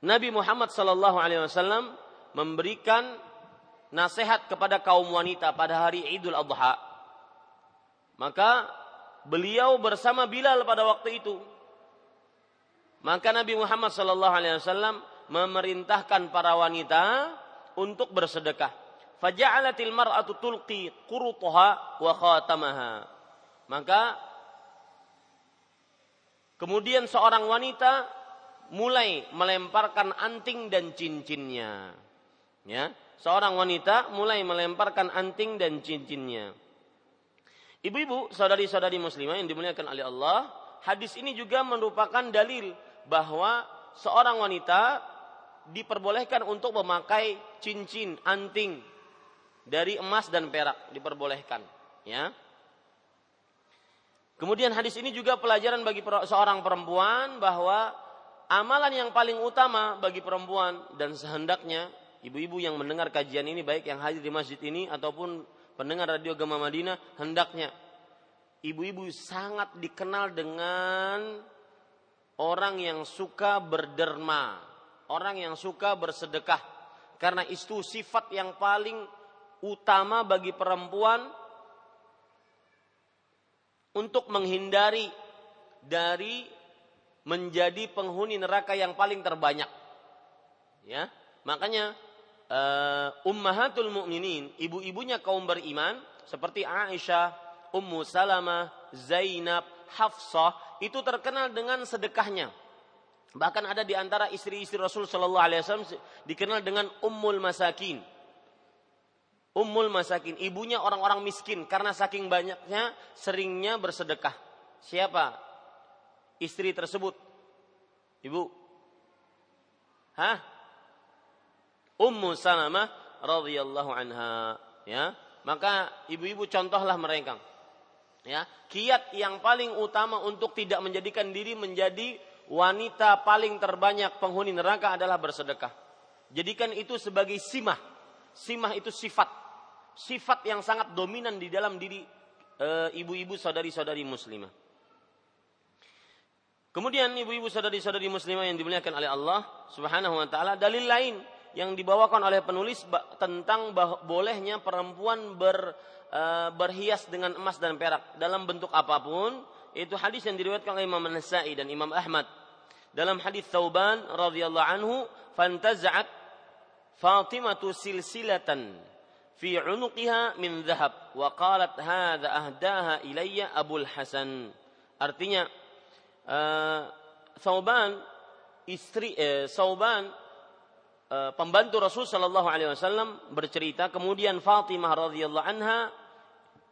S2: Nabi Muhammad sallallahu alaihi wasallam memberikan nasihat kepada kaum wanita pada hari Idul Adha. Maka beliau bersama Bilal pada waktu itu. Maka Nabi Muhammad sallallahu alaihi wasallam memerintahkan para wanita untuk bersedekah. Faja'alatil mar'atu tulqi qurutaha wa khatamaha. Maka kemudian seorang wanita mulai melemparkan anting dan cincinnya. Ya, seorang wanita mulai melemparkan anting dan cincinnya. Ibu-ibu, saudari-saudari muslimah yang dimuliakan oleh Allah, hadis ini juga merupakan dalil bahwa seorang wanita diperbolehkan untuk memakai cincin, anting dari emas dan perak diperbolehkan, ya. Kemudian hadis ini juga pelajaran bagi seorang perempuan bahwa amalan yang paling utama bagi perempuan dan sehendaknya ibu-ibu yang mendengar kajian ini baik yang hadir di masjid ini ataupun pendengar radio Gema Madinah hendaknya ibu-ibu sangat dikenal dengan orang yang suka berderma, orang yang suka bersedekah. Karena itu sifat yang paling utama bagi perempuan untuk menghindari dari menjadi penghuni neraka yang paling terbanyak. Ya, makanya uh, ummahatul mukminin, ibu-ibunya kaum beriman seperti Aisyah, Ummu Salamah, Zainab, Hafsah itu terkenal dengan sedekahnya. Bahkan ada di antara istri-istri Rasul Shallallahu Alaihi Wasallam dikenal dengan Ummul Masakin. Ummul Masakin, ibunya orang-orang miskin karena saking banyaknya seringnya bersedekah. Siapa istri tersebut? Ibu. Hah? Ummu Salamah radhiyallahu anha, ya. Maka ibu-ibu contohlah mereka. Ya, kiat yang paling utama untuk tidak menjadikan diri menjadi wanita paling terbanyak penghuni neraka adalah bersedekah. Jadikan itu sebagai simah. Simah itu sifat sifat yang sangat dominan di dalam diri e, ibu-ibu saudari-saudari muslimah. Kemudian ibu-ibu saudari-saudari muslimah yang dimuliakan oleh Allah Subhanahu wa taala, dalil lain yang dibawakan oleh penulis tentang bolehnya perempuan ber, e, berhias dengan emas dan perak dalam bentuk apa pun, itu hadis yang diriwayatkan oleh Imam An-Nasa'i dan Imam Ahmad. Dalam hadis Thauban radhiyallahu anhu, "Fantaza'at Fatimatu silsilatan fi unuqiha min dhahab wa qalat hadza ahdaha ilayya Abul Hasan. Artinya uh, Sauban istri Sauban uh, pembantu Rasul sallallahu alaihi wasallam bercerita kemudian Fatimah radhiyallahu anha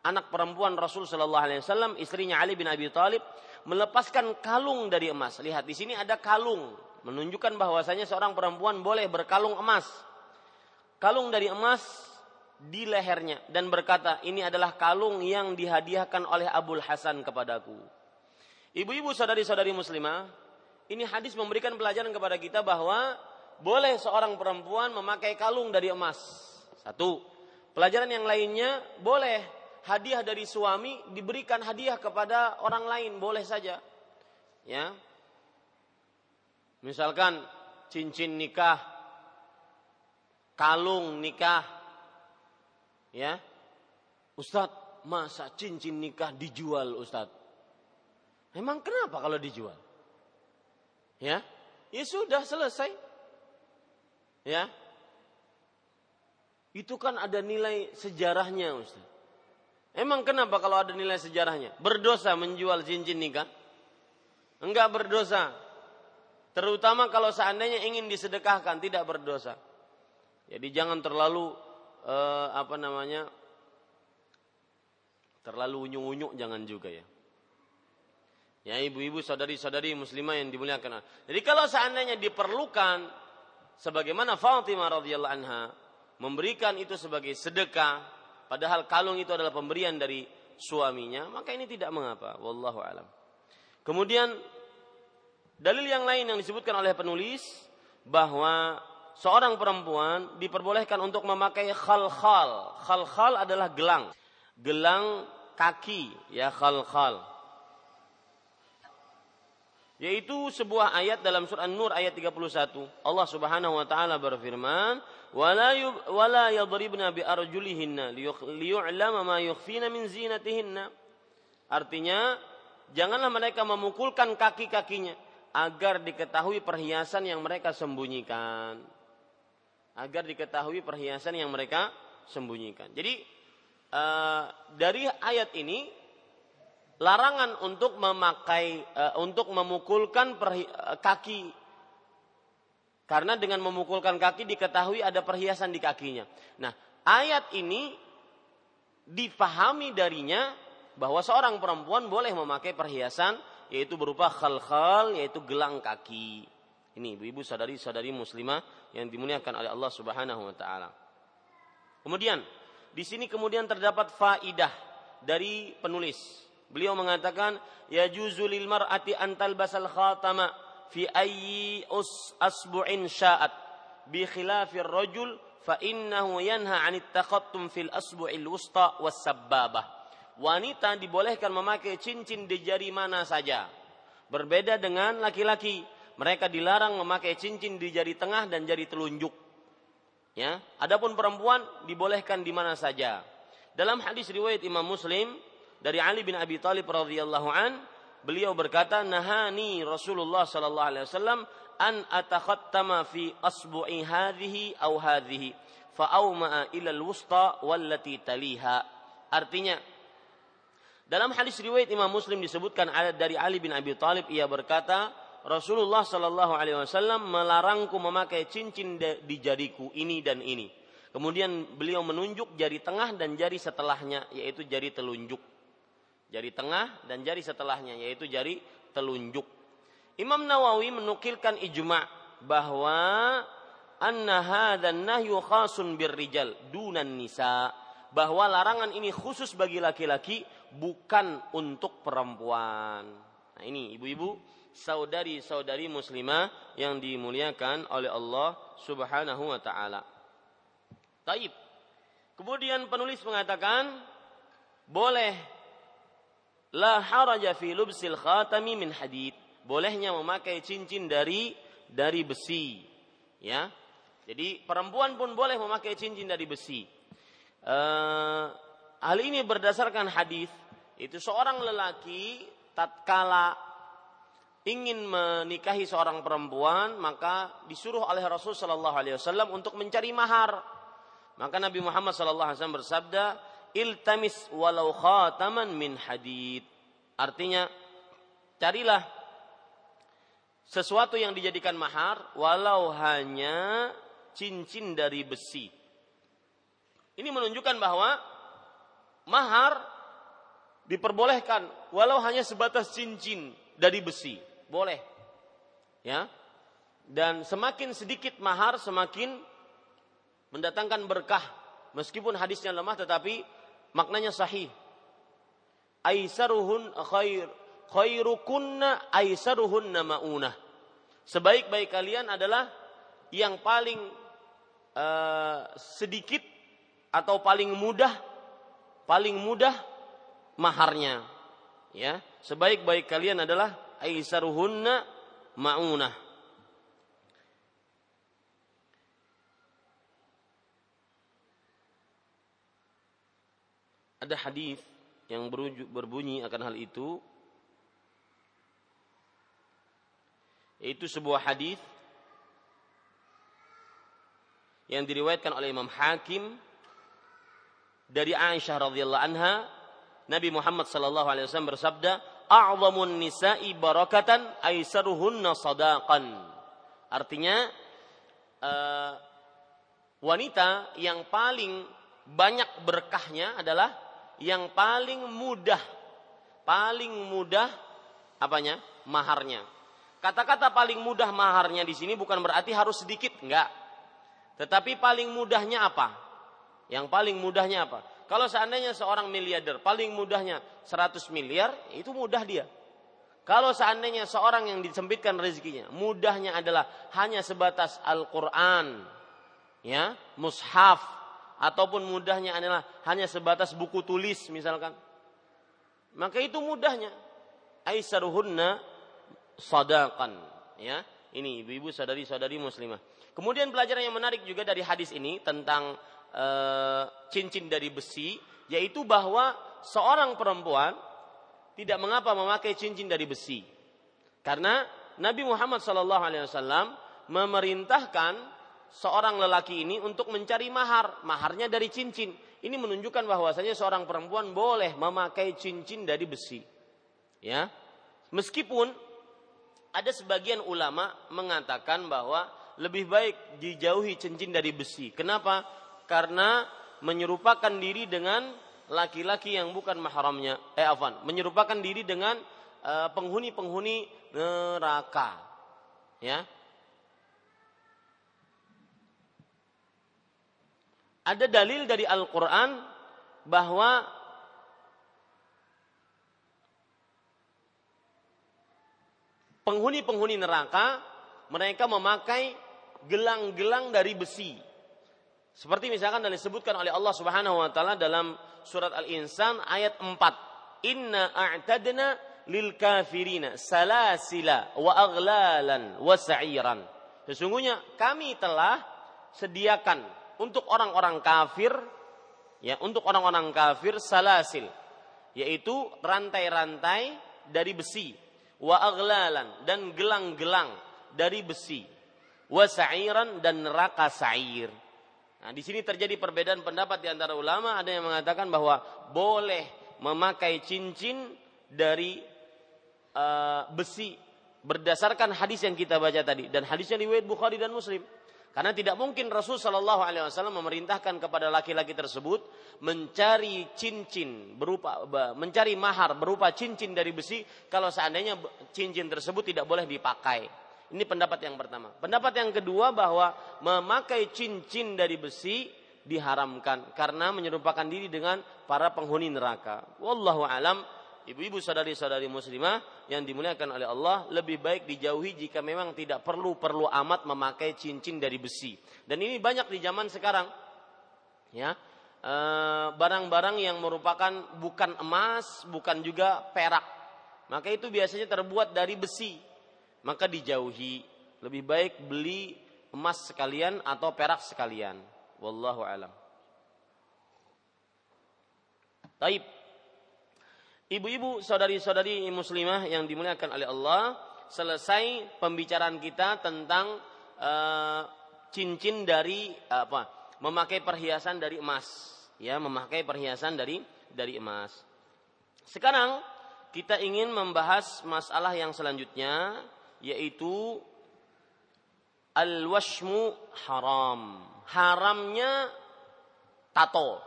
S2: anak perempuan Rasul sallallahu alaihi wasallam istrinya Ali bin Abi Thalib melepaskan kalung dari emas. Lihat di sini ada kalung menunjukkan bahwasanya seorang perempuan boleh berkalung emas. Kalung dari emas di lehernya dan berkata, "Ini adalah kalung yang dihadiahkan oleh Abul Hasan kepadaku." Ibu-ibu saudari-saudari muslimah, ini hadis memberikan pelajaran kepada kita bahwa boleh seorang perempuan memakai kalung dari emas. Satu. Pelajaran yang lainnya boleh hadiah dari suami diberikan hadiah kepada orang lain, boleh saja. Ya. Misalkan cincin nikah, kalung nikah, Ya. Ustadz, masa cincin nikah dijual Ustadz? Emang kenapa kalau dijual? Ya. Ya sudah selesai. Ya. Itu kan ada nilai sejarahnya Ustadz. Emang kenapa kalau ada nilai sejarahnya? Berdosa menjual cincin nikah? Enggak berdosa. Terutama kalau seandainya ingin disedekahkan, tidak berdosa. Jadi jangan terlalu eh, apa namanya terlalu unyuk-unyuk jangan juga ya. Ya ibu-ibu saudari-saudari muslimah yang dimuliakan. Jadi kalau seandainya diperlukan sebagaimana Fatimah radhiyallahu anha memberikan itu sebagai sedekah padahal kalung itu adalah pemberian dari suaminya, maka ini tidak mengapa. Wallahu alam. Kemudian dalil yang lain yang disebutkan oleh penulis bahwa seorang perempuan diperbolehkan untuk memakai khal-khal. Khal-khal adalah gelang. Gelang kaki, ya khal-khal. Yaitu sebuah ayat dalam surah An-Nur ayat 31. Allah Subhanahu wa taala berfirman, "Wala yadribna bi arjulihinna liyu'lama ma yukhfina min zinatihinna." Artinya, janganlah mereka memukulkan kaki-kakinya agar diketahui perhiasan yang mereka sembunyikan agar diketahui perhiasan yang mereka sembunyikan. Jadi uh, dari ayat ini larangan untuk memakai uh, untuk memukulkan perhi, uh, kaki karena dengan memukulkan kaki diketahui ada perhiasan di kakinya. Nah, ayat ini dipahami darinya bahwa seorang perempuan boleh memakai perhiasan yaitu berupa khal-khal yaitu gelang kaki. Ini ibu-ibu sadari-sadari muslimah yang dimuliakan oleh Allah Subhanahu wa taala. Kemudian di sini kemudian terdapat faidah dari penulis. Beliau mengatakan ya juzulil mar'ati antal basal khatama fi ayyi us asbu'in sya'at bi khilafir rajul fa innahu yanha 'anit takhattum fil asbu'il wusta was sabbabah. Wanita dibolehkan memakai cincin di jari mana saja. Berbeda dengan laki-laki, mereka dilarang memakai cincin di jari tengah dan jari telunjuk. Ya, adapun perempuan dibolehkan di mana saja. Dalam hadis riwayat Imam Muslim dari Ali bin Abi Thalib radhiyallahu an, beliau berkata, "Nahani Rasulullah sallallahu alaihi wasallam an atakhattama fi asbu'i hadhihi aw hadhihi fa awma'a ila al-wusta wallati taliha. Artinya dalam hadis riwayat Imam Muslim disebutkan dari Ali bin Abi Thalib ia berkata Rasulullah Shallallahu Alaihi Wasallam melarangku memakai cincin di jariku ini dan ini. Kemudian beliau menunjuk jari tengah dan jari setelahnya yaitu jari telunjuk. Jari tengah dan jari setelahnya yaitu jari telunjuk. Imam Nawawi menukilkan ijma bahwa hadzal nahyu khasun birrijal dunan nisa bahwa larangan ini khusus bagi laki-laki bukan untuk perempuan. Nah, ini ibu-ibu, saudari-saudari muslimah yang dimuliakan oleh Allah Subhanahu wa taala. Taib. Kemudian penulis mengatakan boleh la haraja fi lubsil khatami min hadid. Bolehnya memakai cincin dari dari besi. Ya. Jadi perempuan pun boleh memakai cincin dari besi. Uh, hal ini berdasarkan hadis itu seorang lelaki tatkala ingin menikahi seorang perempuan maka disuruh oleh Rasul Shallallahu Alaihi Wasallam untuk mencari mahar. Maka Nabi Muhammad Shallallahu Alaihi Wasallam bersabda iltamis walau khataman min hadid artinya carilah sesuatu yang dijadikan mahar walau hanya cincin dari besi. Ini menunjukkan bahwa mahar diperbolehkan walau hanya sebatas cincin dari besi. Boleh. Ya. Dan semakin sedikit mahar semakin mendatangkan berkah meskipun hadisnya lemah tetapi maknanya sahih. Aisaruhun khair khairukunna aisaruhunna maunah. Sebaik-baik kalian adalah yang paling uh, sedikit atau paling mudah paling mudah maharnya. Ya, sebaik-baik kalian adalah aisaruhunna maunah. Ada hadis yang berbunyi akan hal itu. Itu sebuah hadis yang diriwayatkan oleh Imam Hakim dari Aisyah radhiyallahu anha. Nabi Muhammad sallallahu alaihi wasallam bersabda a'zamun nisa'i barakatan aisaruhunna sadaqan. Artinya uh, wanita yang paling banyak berkahnya adalah yang paling mudah paling mudah apanya maharnya Kata-kata paling mudah maharnya di sini bukan berarti harus sedikit, enggak. Tetapi paling mudahnya apa? Yang paling mudahnya apa? Kalau seandainya seorang miliarder paling mudahnya 100 miliar, itu mudah dia. Kalau seandainya seorang yang disempitkan rezekinya, mudahnya adalah hanya sebatas Al-Qur'an, ya, mushaf ataupun mudahnya adalah hanya sebatas buku tulis misalkan. Maka itu mudahnya. Aisaruhunna sadaqan ya ini ibu-ibu saudari-saudari muslimah kemudian pelajaran yang menarik juga dari hadis ini tentang e, cincin dari besi yaitu bahwa seorang perempuan tidak mengapa memakai cincin dari besi karena Nabi Muhammad SAW memerintahkan seorang lelaki ini untuk mencari mahar maharnya dari cincin ini menunjukkan bahwasanya seorang perempuan boleh memakai cincin dari besi ya meskipun ada sebagian ulama mengatakan bahwa lebih baik dijauhi cincin dari besi. Kenapa? Karena menyerupakan diri dengan laki-laki yang bukan mahramnya. Eh afan, menyerupakan diri dengan eh, penghuni-penghuni neraka. Ya. Ada dalil dari Al-Qur'an bahwa penghuni-penghuni neraka mereka memakai gelang-gelang dari besi. Seperti misalkan dan disebutkan oleh Allah Subhanahu wa taala dalam surat Al-Insan ayat 4. Inna a'tadna lil kafirina salasila wa aghlalan wa sa'iran. Sesungguhnya kami telah sediakan untuk orang-orang kafir ya untuk orang-orang kafir salasil yaitu rantai-rantai dari besi wa aghlalan dan gelang-gelang dari besi wa sa'iran dan neraka sa'ir. Nah, di sini terjadi perbedaan pendapat di antara ulama, ada yang mengatakan bahwa boleh memakai cincin dari uh, besi berdasarkan hadis yang kita baca tadi dan hadisnya riwayat Bukhari dan Muslim. Karena tidak mungkin Rasul Shallallahu Alaihi Wasallam memerintahkan kepada laki-laki tersebut mencari cincin berupa mencari mahar berupa cincin dari besi kalau seandainya cincin tersebut tidak boleh dipakai. Ini pendapat yang pertama. Pendapat yang kedua bahwa memakai cincin dari besi diharamkan karena menyerupakan diri dengan para penghuni neraka. Wallahu alam ibu-ibu saudari-saudari muslimah yang dimuliakan oleh Allah lebih baik dijauhi jika memang tidak perlu-perlu amat memakai cincin dari besi. Dan ini banyak di zaman sekarang. Ya. Eh, barang-barang yang merupakan bukan emas, bukan juga perak. Maka itu biasanya terbuat dari besi. Maka dijauhi. Lebih baik beli emas sekalian atau perak sekalian. Wallahu alam. Taib. Ibu-ibu, saudari-saudari muslimah yang dimuliakan oleh Allah, selesai pembicaraan kita tentang uh, cincin dari uh, apa? Memakai perhiasan dari emas, ya, memakai perhiasan dari dari emas. Sekarang kita ingin membahas masalah yang selanjutnya yaitu al-washmu haram. Haramnya tato.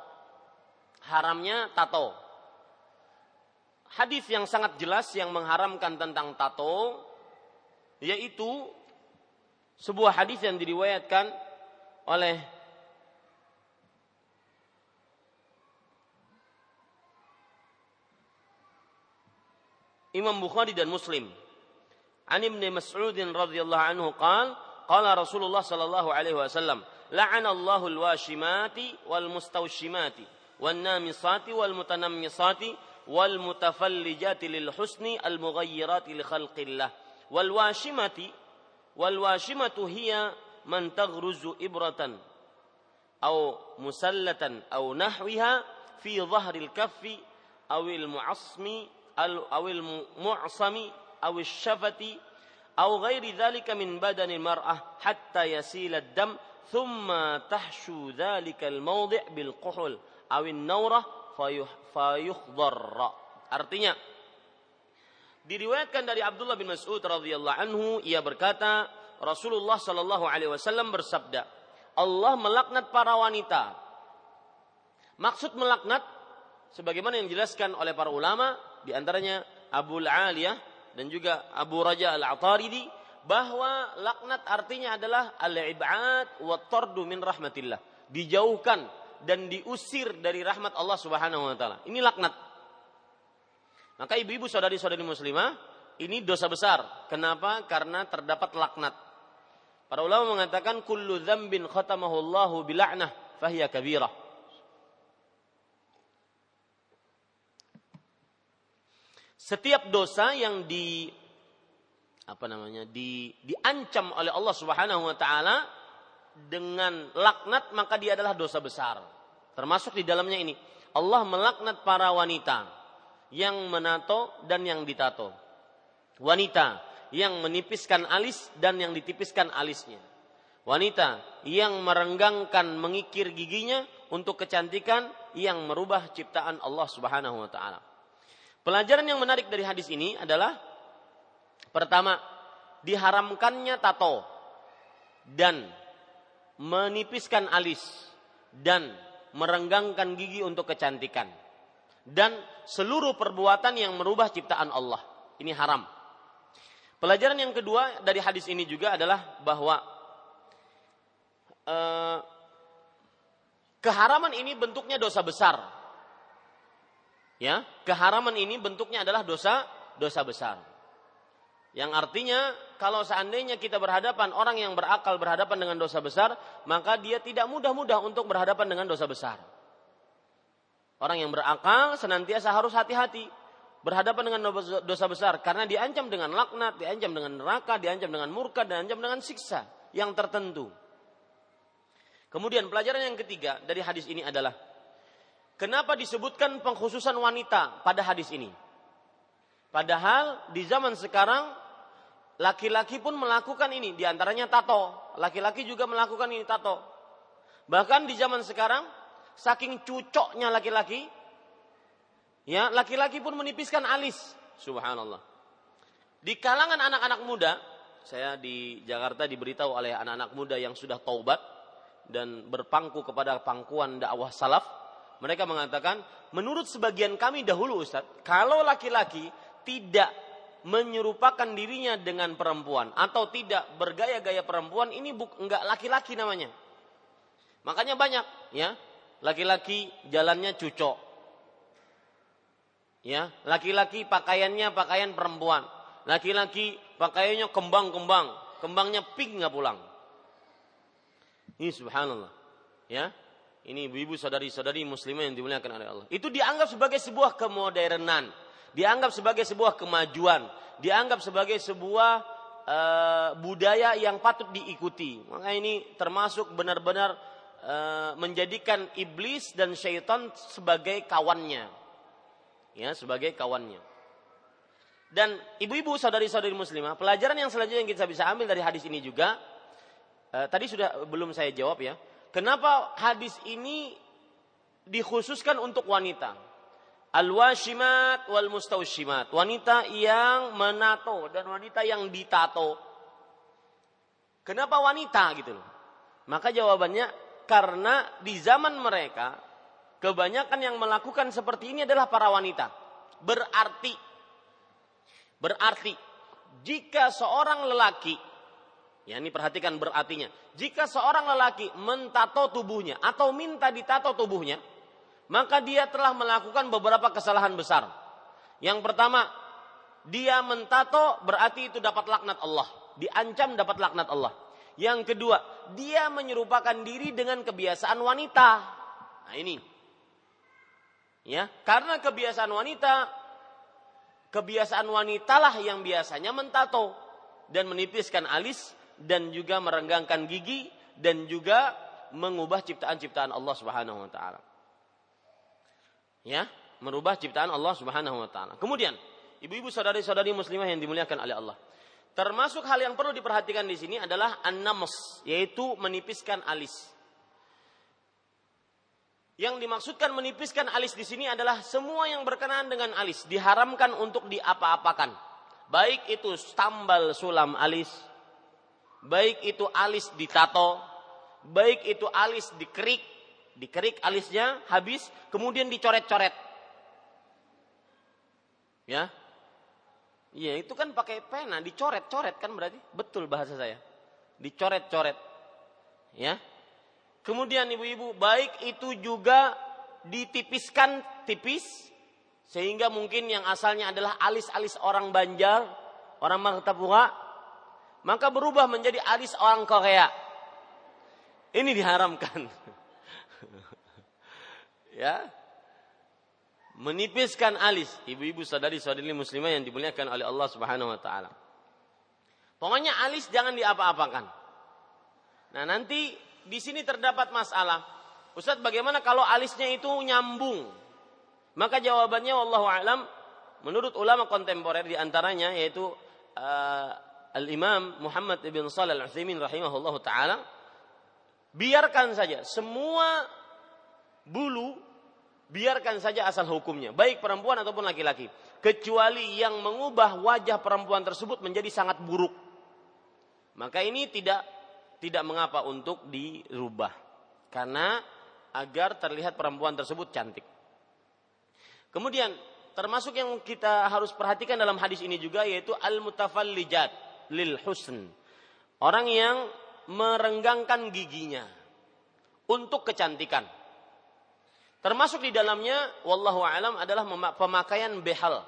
S2: Haramnya tato hadis yang sangat jelas yang mengharamkan tentang tato yaitu sebuah hadis yang diriwayatkan oleh Imam Bukhari dan Muslim. An Ibnu Mas'ud radhiyallahu anhu qala qala Rasulullah sallallahu alaihi wasallam la'ana Allahu al-washimati wal mustawshimati wan namisati wal mutanammisati wal mutafallijati lil husni al mughayyirati li khalqillah wal washimati wal washimatu hiya man taghruzu ibratan aw musallatan aw nahwiha fi dhahril kaffi aw al mu'asmi aw al mu'sami aw al shafati aw ghairi dhalika min badani al mar'ah hatta fayuhdharra. Artinya diriwayatkan dari Abdullah bin Mas'ud radhiyallahu anhu ia berkata Rasulullah shallallahu alaihi wasallam bersabda Allah melaknat para wanita. Maksud melaknat sebagaimana yang dijelaskan oleh para ulama di antaranya Abu Aliyah dan juga Abu Raja Al-Ataridi bahwa laknat artinya adalah al-ib'ad wa tardu min rahmatillah. Dijauhkan dan diusir dari rahmat Allah Subhanahu wa taala. Ini laknat. Maka ibu-ibu saudari-saudari muslimah, ini dosa besar. Kenapa? Karena terdapat laknat. Para ulama mengatakan kullu dzambin khatamahu Allahu bila'nah fahiya kabirah. Setiap dosa yang di apa namanya di diancam oleh Allah Subhanahu wa taala dengan laknat maka dia adalah dosa besar. Termasuk di dalamnya ini. Allah melaknat para wanita yang menato dan yang ditato. Wanita yang menipiskan alis dan yang ditipiskan alisnya. Wanita yang merenggangkan mengikir giginya untuk kecantikan yang merubah ciptaan Allah Subhanahu wa taala. Pelajaran yang menarik dari hadis ini adalah pertama, diharamkannya tato dan menipiskan alis dan merenggangkan gigi untuk kecantikan dan seluruh perbuatan yang merubah ciptaan Allah ini haram. Pelajaran yang kedua dari hadis ini juga adalah bahwa eh, keharaman ini bentuknya dosa besar. Ya, keharaman ini bentuknya adalah dosa dosa besar. Yang artinya kalau seandainya kita berhadapan orang yang berakal berhadapan dengan dosa besar, maka dia tidak mudah-mudah untuk berhadapan dengan dosa besar. Orang yang berakal senantiasa harus hati-hati berhadapan dengan dosa besar karena diancam dengan laknat, diancam dengan neraka, diancam dengan murka, diancam dengan siksa yang tertentu. Kemudian pelajaran yang ketiga dari hadis ini adalah kenapa disebutkan pengkhususan wanita pada hadis ini? Padahal di zaman sekarang laki-laki pun melakukan ini, di antaranya tato. Laki-laki juga melakukan ini tato. Bahkan di zaman sekarang saking cucoknya laki-laki, ya laki-laki pun menipiskan alis. Subhanallah. Di kalangan anak-anak muda, saya di Jakarta diberitahu oleh anak-anak muda yang sudah taubat dan berpangku kepada pangkuan dakwah salaf, mereka mengatakan, menurut sebagian kami dahulu Ustaz, kalau laki-laki tidak menyerupakan dirinya dengan perempuan atau tidak bergaya-gaya perempuan ini enggak laki-laki namanya. Makanya banyak ya laki-laki jalannya cucok. Ya, laki-laki pakaiannya pakaian perempuan. Laki-laki pakaiannya kembang-kembang, kembangnya pink nggak pulang. Ini subhanallah. Ya. Ini ibu-ibu saudari-saudari muslimah yang dimuliakan oleh Allah. Itu dianggap sebagai sebuah kemodernan, dianggap sebagai sebuah kemajuan, dianggap sebagai sebuah uh, budaya yang patut diikuti. Maka ini termasuk benar-benar Eh, menjadikan iblis dan syaitan sebagai kawannya. Ya, sebagai kawannya. Dan ibu-ibu saudari-saudari muslimah, pelajaran yang selanjutnya yang kita bisa ambil dari hadis ini juga eh, tadi sudah belum saya jawab ya. Kenapa hadis ini dikhususkan untuk wanita? Al-washimat wal mustaushimat. Wanita yang menato dan wanita yang ditato. Kenapa wanita gitu loh? Maka jawabannya karena di zaman mereka kebanyakan yang melakukan seperti ini adalah para wanita. Berarti berarti jika seorang lelaki ya ini perhatikan berartinya, jika seorang lelaki mentato tubuhnya atau minta ditato tubuhnya, maka dia telah melakukan beberapa kesalahan besar. Yang pertama, dia mentato berarti itu dapat laknat Allah, diancam dapat laknat Allah. Yang kedua, dia menyerupakan diri dengan kebiasaan wanita. Nah, ini. Ya, karena kebiasaan wanita kebiasaan wanitalah yang biasanya mentato dan menipiskan alis dan juga merenggangkan gigi dan juga mengubah ciptaan-ciptaan Allah Subhanahu wa taala. Ya, merubah ciptaan Allah Subhanahu wa taala. Kemudian, ibu-ibu saudari-saudari muslimah yang dimuliakan oleh Allah. Termasuk hal yang perlu diperhatikan di sini adalah an yaitu menipiskan alis. Yang dimaksudkan menipiskan alis di sini adalah semua yang berkenaan dengan alis diharamkan untuk diapa-apakan. Baik itu tambal sulam alis, baik itu alis ditato, baik itu alis dikerik, dikerik alisnya habis, kemudian dicoret-coret. Ya, Iya, itu kan pakai pena, dicoret-coret kan berarti? Betul bahasa saya. Dicoret-coret. Ya. Kemudian ibu-ibu, baik itu juga ditipiskan tipis sehingga mungkin yang asalnya adalah alis-alis orang Banjar, orang Martapura, maka berubah menjadi alis orang Korea. Ini diharamkan. *laughs* ya, menipiskan alis ibu-ibu sadari-sadari muslimah yang dimuliakan oleh Allah Subhanahu wa taala. Pokoknya alis jangan diapa-apakan. Nah, nanti di sini terdapat masalah. Ustaz, bagaimana kalau alisnya itu nyambung? Maka jawabannya wallahu alam menurut ulama kontemporer di antaranya yaitu uh, Al-Imam Muhammad ibn Shalih Al-Utsaimin rahimahullahu taala biarkan saja semua bulu biarkan saja asal hukumnya, baik perempuan ataupun laki-laki, kecuali yang mengubah wajah perempuan tersebut menjadi sangat buruk. Maka ini tidak tidak mengapa untuk dirubah. Karena agar terlihat perempuan tersebut cantik. Kemudian termasuk yang kita harus perhatikan dalam hadis ini juga yaitu al-mutafallijat lil husn. Orang yang merenggangkan giginya untuk kecantikan. Termasuk di dalamnya wallahu alam adalah pemakaian behal.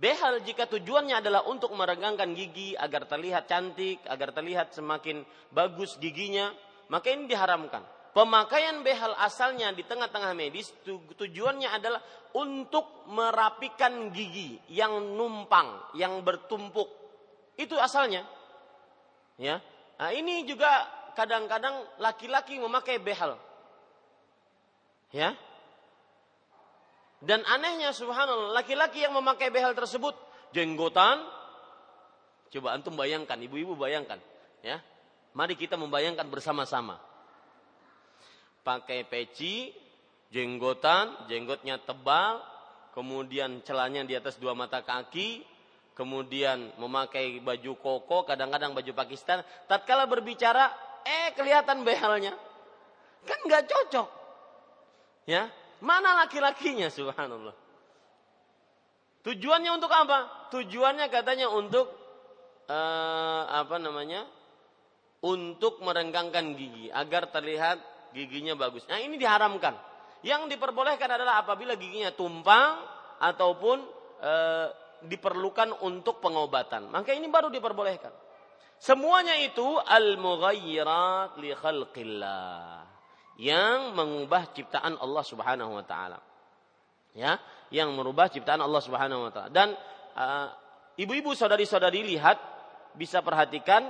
S2: Behal jika tujuannya adalah untuk meregangkan gigi agar terlihat cantik, agar terlihat semakin bagus giginya, maka ini diharamkan. Pemakaian behal asalnya di tengah-tengah medis tujuannya adalah untuk merapikan gigi yang numpang, yang bertumpuk. Itu asalnya. Ya. Nah, ini juga kadang-kadang laki-laki memakai behal. Ya. Dan anehnya subhanallah, laki-laki yang memakai behel tersebut jenggotan. Coba antum bayangkan, ibu-ibu bayangkan, ya. Mari kita membayangkan bersama-sama. Pakai peci, jenggotan, jenggotnya tebal, kemudian celahnya di atas dua mata kaki, kemudian memakai baju koko, kadang-kadang baju Pakistan. Tatkala berbicara, eh kelihatan behelnya. Kan nggak cocok. Ya, Mana laki-lakinya subhanallah. Tujuannya untuk apa? Tujuannya katanya untuk uh, apa namanya? Untuk merenggangkan gigi agar terlihat giginya bagus. Nah, ini diharamkan. Yang diperbolehkan adalah apabila giginya tumpang ataupun uh, diperlukan untuk pengobatan. Maka ini baru diperbolehkan. Semuanya itu al-mughayyirat li khalqillah yang mengubah ciptaan Allah Subhanahu wa taala. Ya, yang merubah ciptaan Allah Subhanahu wa taala. Dan uh, ibu-ibu saudari-saudari lihat bisa perhatikan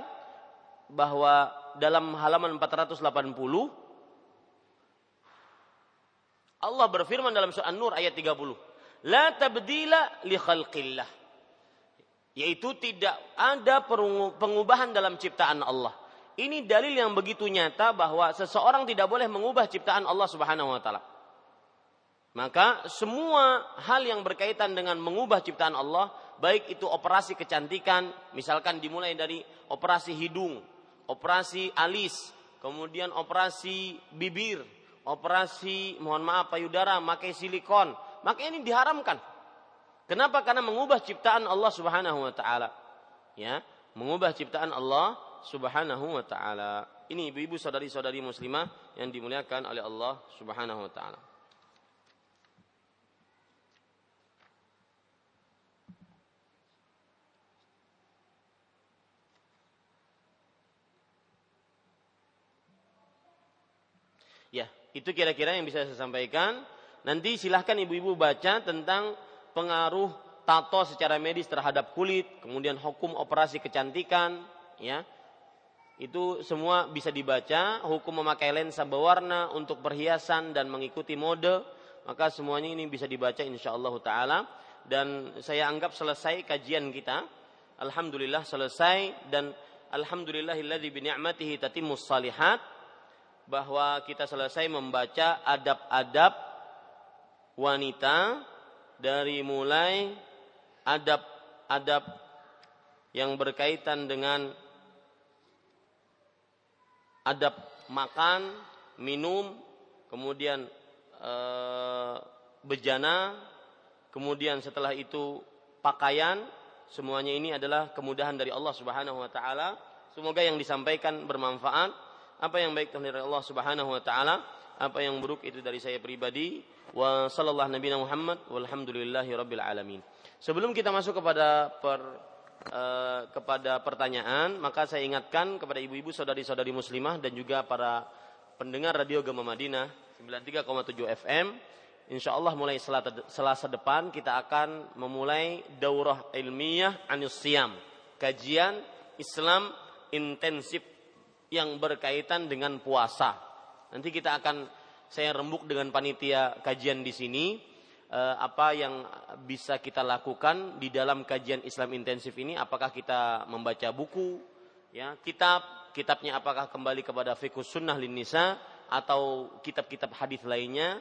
S2: bahwa dalam halaman 480 Allah berfirman dalam surah An-Nur ayat 30, "La tabdila li khalqillah." Yaitu tidak ada pengubahan dalam ciptaan Allah. Ini dalil yang begitu nyata bahwa seseorang tidak boleh mengubah ciptaan Allah Subhanahu wa taala. Maka semua hal yang berkaitan dengan mengubah ciptaan Allah, baik itu operasi kecantikan, misalkan dimulai dari operasi hidung, operasi alis, kemudian operasi bibir, operasi mohon maaf payudara, pakai silikon, maka ini diharamkan. Kenapa? Karena mengubah ciptaan Allah Subhanahu wa taala. Ya, mengubah ciptaan Allah Subhanahu wa taala. Ini ibu-ibu saudari-saudari muslimah yang dimuliakan oleh Allah Subhanahu wa taala. Ya, itu kira-kira yang bisa saya sampaikan. Nanti silahkan ibu-ibu baca tentang pengaruh tato secara medis terhadap kulit, kemudian hukum operasi kecantikan, ya, itu semua bisa dibaca hukum memakai lensa berwarna untuk perhiasan dan mengikuti mode. Maka semuanya ini bisa dibaca insya Allah taala. Dan saya anggap selesai kajian kita. Alhamdulillah selesai dan alhamdulillahilladzi bi ni'matihi tatimmus salihat. Bahwa kita selesai membaca adab-adab wanita dari mulai adab-adab yang berkaitan dengan adab makan, minum, kemudian e, bejana, kemudian setelah itu pakaian, semuanya ini adalah kemudahan dari Allah Subhanahu wa taala. Semoga yang disampaikan bermanfaat. Apa yang baik dari Allah Subhanahu wa taala, apa yang buruk itu dari saya pribadi. Wa sallallahu nabi Muhammad walhamdulillahi rabbil alamin. Sebelum kita masuk kepada per Eh, kepada pertanyaan, maka saya ingatkan kepada ibu-ibu saudari-saudari muslimah dan juga para pendengar radio Gema Madinah 93,7 FM. Insya Allah mulai selasa depan kita akan memulai daurah ilmiah anus siam. Kajian Islam intensif yang berkaitan dengan puasa. Nanti kita akan saya rembuk dengan panitia kajian di sini apa yang bisa kita lakukan di dalam kajian Islam intensif ini? Apakah kita membaca buku ya kitab kitabnya apakah kembali kepada fikus sunnah lin nisa atau kitab-kitab hadis lainnya?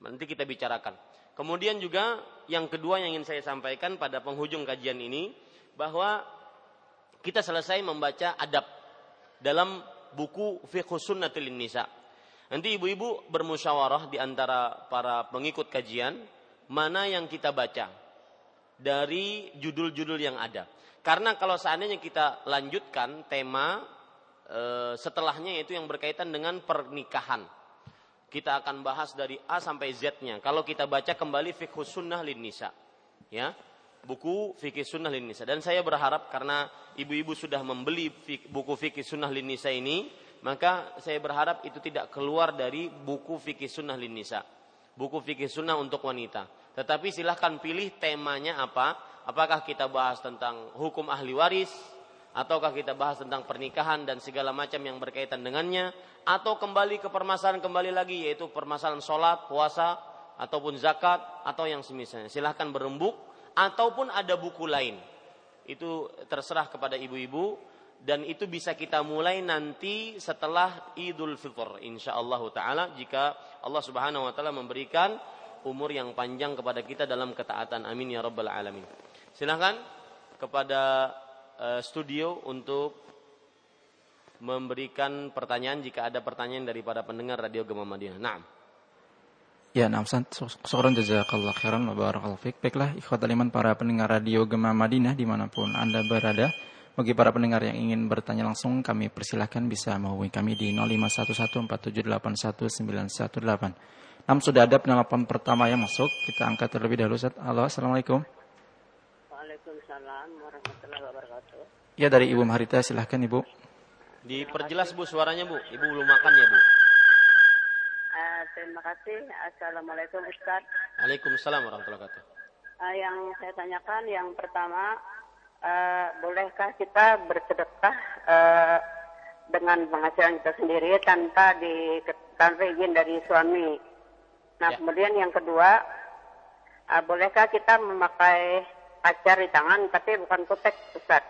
S2: Nanti kita bicarakan. Kemudian juga yang kedua yang ingin saya sampaikan pada penghujung kajian ini bahwa kita selesai membaca adab dalam buku fikus sunnah lin nisa Nanti ibu-ibu bermusyawarah di antara para pengikut kajian mana yang kita baca dari judul-judul yang ada. Karena kalau seandainya kita lanjutkan tema e, setelahnya itu yang berkaitan dengan pernikahan. Kita akan bahas dari A sampai Z-nya. Kalau kita baca kembali fiqhus sunnah lin nisa. Ya, buku fikih sunnah lin nisa. Dan saya berharap karena ibu-ibu sudah membeli buku fikih sunnah lin nisa ini, maka saya berharap itu tidak keluar dari buku fikih sunnah lin nisa. Buku fikih sunnah untuk wanita. Tetapi silahkan pilih temanya apa. Apakah kita bahas tentang hukum ahli waris, ataukah kita bahas tentang pernikahan dan segala macam yang berkaitan dengannya, atau kembali ke permasalahan kembali lagi yaitu permasalahan sholat, puasa, ataupun zakat, atau yang semisalnya. Silahkan berembuk ataupun ada buku lain. Itu terserah kepada ibu-ibu dan itu bisa kita mulai nanti setelah Idul Fitr insyaallah taala jika Allah Subhanahu wa taala memberikan umur yang panjang kepada kita dalam ketaatan amin ya rabbal alamin. Silahkan kepada uh, studio untuk memberikan pertanyaan jika ada pertanyaan daripada pendengar Radio Gema Madinah. Naam.
S1: Ya, nah, syukran jazakallah khairan wa barakallahu fiik. Baiklah, ikhwat aliman para pendengar radio Gema Madinah di mana pun Anda berada. Bagi para pendengar yang ingin bertanya langsung, kami persilahkan bisa menghubungi kami di 051147819118. Nam sudah ada penelpon pertama yang masuk. Kita angkat terlebih dahulu. Halo, Assalamualaikum.
S3: Waalaikumsalam warahmatullahi wabarakatuh.
S1: Ya, dari Ibu Maharita, silahkan Ibu.
S2: Diperjelas Bu suaranya Bu. Ibu belum makan ya Bu.
S3: Uh, terima kasih. Assalamualaikum Ustaz.
S2: Waalaikumsalam warahmatullahi wabarakatuh.
S3: Uh, yang saya tanyakan yang pertama, uh, bolehkah kita bersedekah uh, dengan penghasilan kita sendiri tanpa di tanpa izin dari suami? Nah, ya. kemudian yang kedua, uh, bolehkah kita memakai pacar di tangan tapi bukan kutek, Ustaz?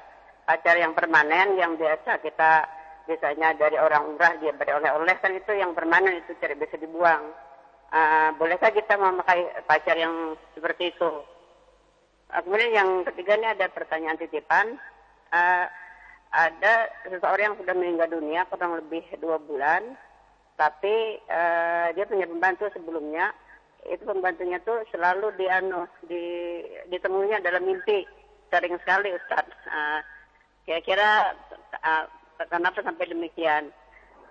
S3: Pacar yang permanen yang biasa kita biasanya dari orang umrah dia beri oleh-oleh kan itu yang permanen itu tidak bisa dibuang. Uh, bolehkah kita memakai pacar yang seperti itu? Uh, kemudian yang ketiga ini ada pertanyaan titipan. Uh, ada seseorang yang sudah meninggal dunia kurang lebih dua bulan, tapi uh, dia punya pembantu sebelumnya. Itu pembantunya tuh selalu di anu di ditemuinya dalam mimpi sering sekali Ustaz. Uh, kira-kira uh, Kenapa sampai demikian?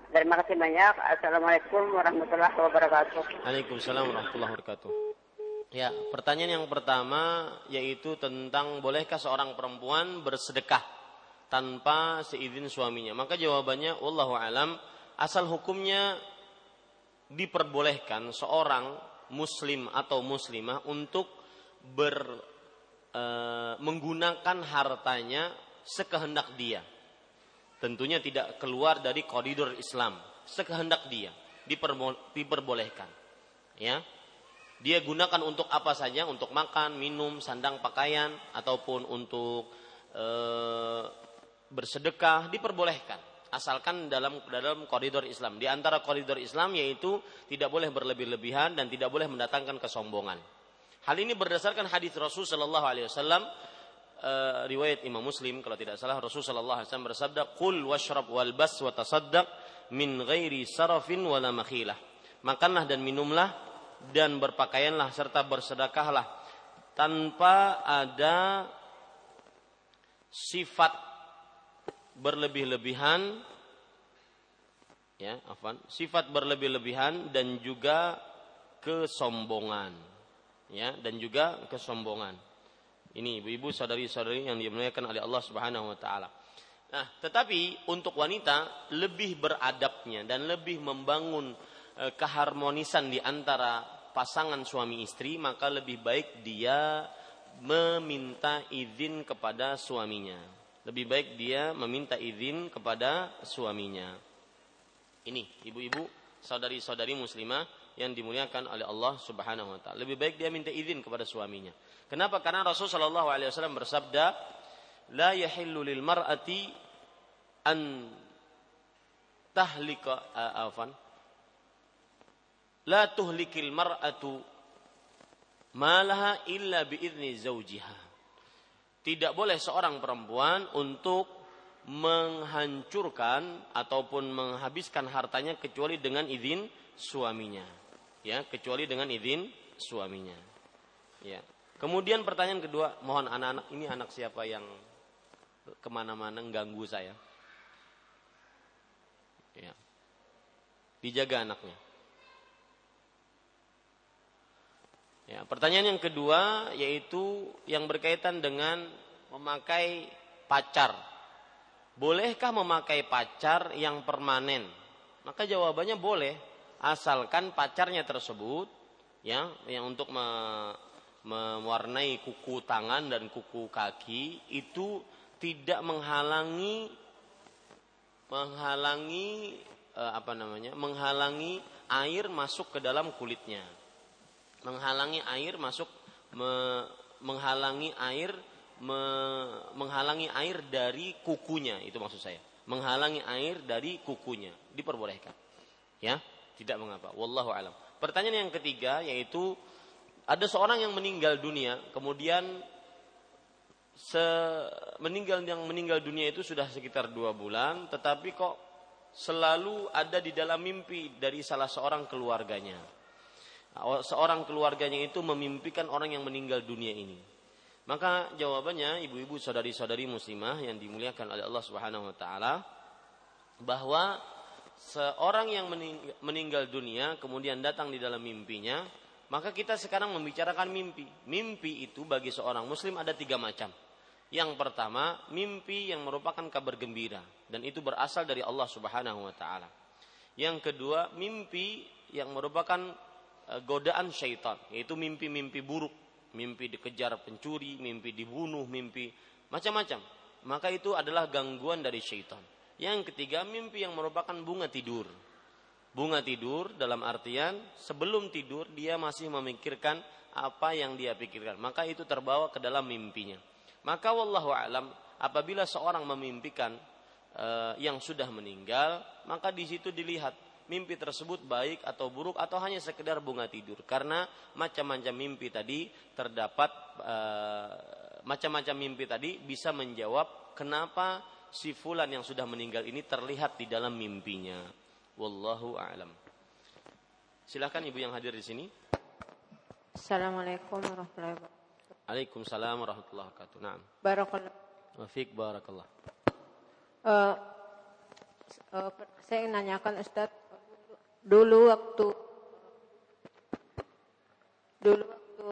S3: Terima kasih banyak. Assalamualaikum warahmatullahi wabarakatuh.
S2: Waalaikumsalam warahmatullahi wabarakatuh. Ya, pertanyaan yang pertama yaitu tentang bolehkah seorang perempuan bersedekah tanpa seizin suaminya? Maka jawabannya wallahu alam asal hukumnya diperbolehkan seorang muslim atau muslimah untuk ber e, menggunakan hartanya sekehendak dia. Tentunya tidak keluar dari koridor Islam. Sekehendak dia diperbolehkan. Ya dia gunakan untuk apa saja? Untuk makan minum sandang pakaian ataupun untuk e, bersedekah diperbolehkan. Asalkan dalam dalam koridor Islam. Di antara koridor Islam yaitu tidak boleh berlebih-lebihan dan tidak boleh mendatangkan kesombongan. Hal ini berdasarkan hadis Rasul Shallallahu Alaihi Wasallam uh, riwayat Imam Muslim kalau tidak salah Rasulullah sallallahu alaihi wasallam bersabda qul washrab wal bas wa tasaddaq min ghairi sarafin wala makhilah. Makanlah dan minumlah dan berpakaianlah serta bersedekahlah tanpa ada sifat berlebih-lebihan ya afan sifat berlebih-lebihan dan juga kesombongan ya dan juga kesombongan ini ibu-ibu saudari-saudari yang dimuliakan oleh Allah Subhanahu wa taala. Nah, tetapi untuk wanita lebih beradabnya dan lebih membangun E, keharmonisan di antara pasangan suami istri, maka lebih baik dia meminta izin kepada suaminya. Lebih baik dia meminta izin kepada suaminya. Ini ibu-ibu, saudari-saudari muslimah yang dimuliakan oleh Allah Subhanahu wa taala. Lebih baik dia minta izin kepada suaminya. Kenapa? Karena Rasul sallallahu alaihi wasallam bersabda, "La yahillu lil mar'ati an tahlika afan la tuhlikil mar'atu malaha illa biizni zaujiha. Tidak boleh seorang perempuan untuk menghancurkan ataupun menghabiskan hartanya kecuali dengan izin suaminya. Ya, kecuali dengan izin suaminya. Ya. Kemudian pertanyaan kedua, mohon anak-anak ini anak siapa yang ke mana-mana mengganggu saya? Ya. Dijaga anaknya. Ya, pertanyaan yang kedua yaitu yang berkaitan dengan memakai pacar. Bolehkah memakai pacar yang permanen? Maka jawabannya boleh, asalkan pacarnya tersebut ya yang untuk me, mewarnai kuku tangan dan kuku kaki itu tidak menghalangi menghalangi eh, apa namanya? menghalangi air masuk ke dalam kulitnya menghalangi air masuk me, menghalangi air me, menghalangi air dari kukunya. Itu maksud saya. Menghalangi air dari kukunya. Diperbolehkan. Ya? Tidak mengapa. Wallahu alam. Pertanyaan yang ketiga yaitu ada seorang yang meninggal dunia kemudian se meninggal yang meninggal dunia itu sudah sekitar dua bulan tetapi kok selalu ada di dalam mimpi dari salah seorang keluarganya seorang keluarganya itu memimpikan orang yang meninggal dunia ini. Maka jawabannya ibu-ibu saudari-saudari muslimah yang dimuliakan oleh Allah Subhanahu wa taala bahwa seorang yang meninggal dunia kemudian datang di dalam mimpinya, maka kita sekarang membicarakan mimpi. Mimpi itu bagi seorang muslim ada tiga macam. Yang pertama, mimpi yang merupakan kabar gembira dan itu berasal dari Allah Subhanahu wa taala. Yang kedua, mimpi yang merupakan godaan syaitan, yaitu mimpi-mimpi buruk, mimpi dikejar pencuri, mimpi dibunuh, mimpi macam-macam. Maka itu adalah gangguan dari syaitan. Yang ketiga, mimpi yang merupakan bunga tidur. Bunga tidur dalam artian sebelum tidur dia masih memikirkan apa yang dia pikirkan. Maka itu terbawa ke dalam mimpinya. Maka wallahu alam apabila seorang memimpikan uh, yang sudah meninggal, maka di situ dilihat mimpi tersebut baik atau buruk atau hanya sekedar bunga tidur. Karena macam-macam mimpi tadi terdapat e, macam-macam mimpi tadi bisa menjawab kenapa si fulan yang sudah meninggal ini terlihat di dalam mimpinya. Wallahu a'lam. Silahkan ibu yang hadir di sini.
S4: Assalamualaikum warahmatullahi wabarakatuh.
S2: Waalaikumsalam warahmatullahi wabarakatuh. Naam.
S4: Barakallah.
S2: Wafik barakallah.
S4: Uh, uh, saya nanyakan Ustadz dulu waktu dulu waktu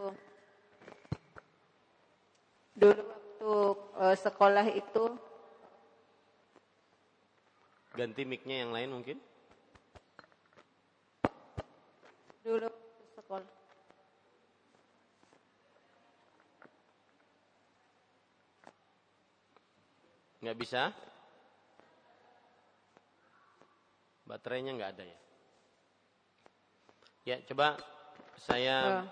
S4: dulu waktu uh, sekolah itu
S2: ganti micnya yang lain mungkin?
S4: dulu sekolah.
S2: Nggak bisa? Baterainya nggak ada ya Ya, coba saya.
S4: Oh.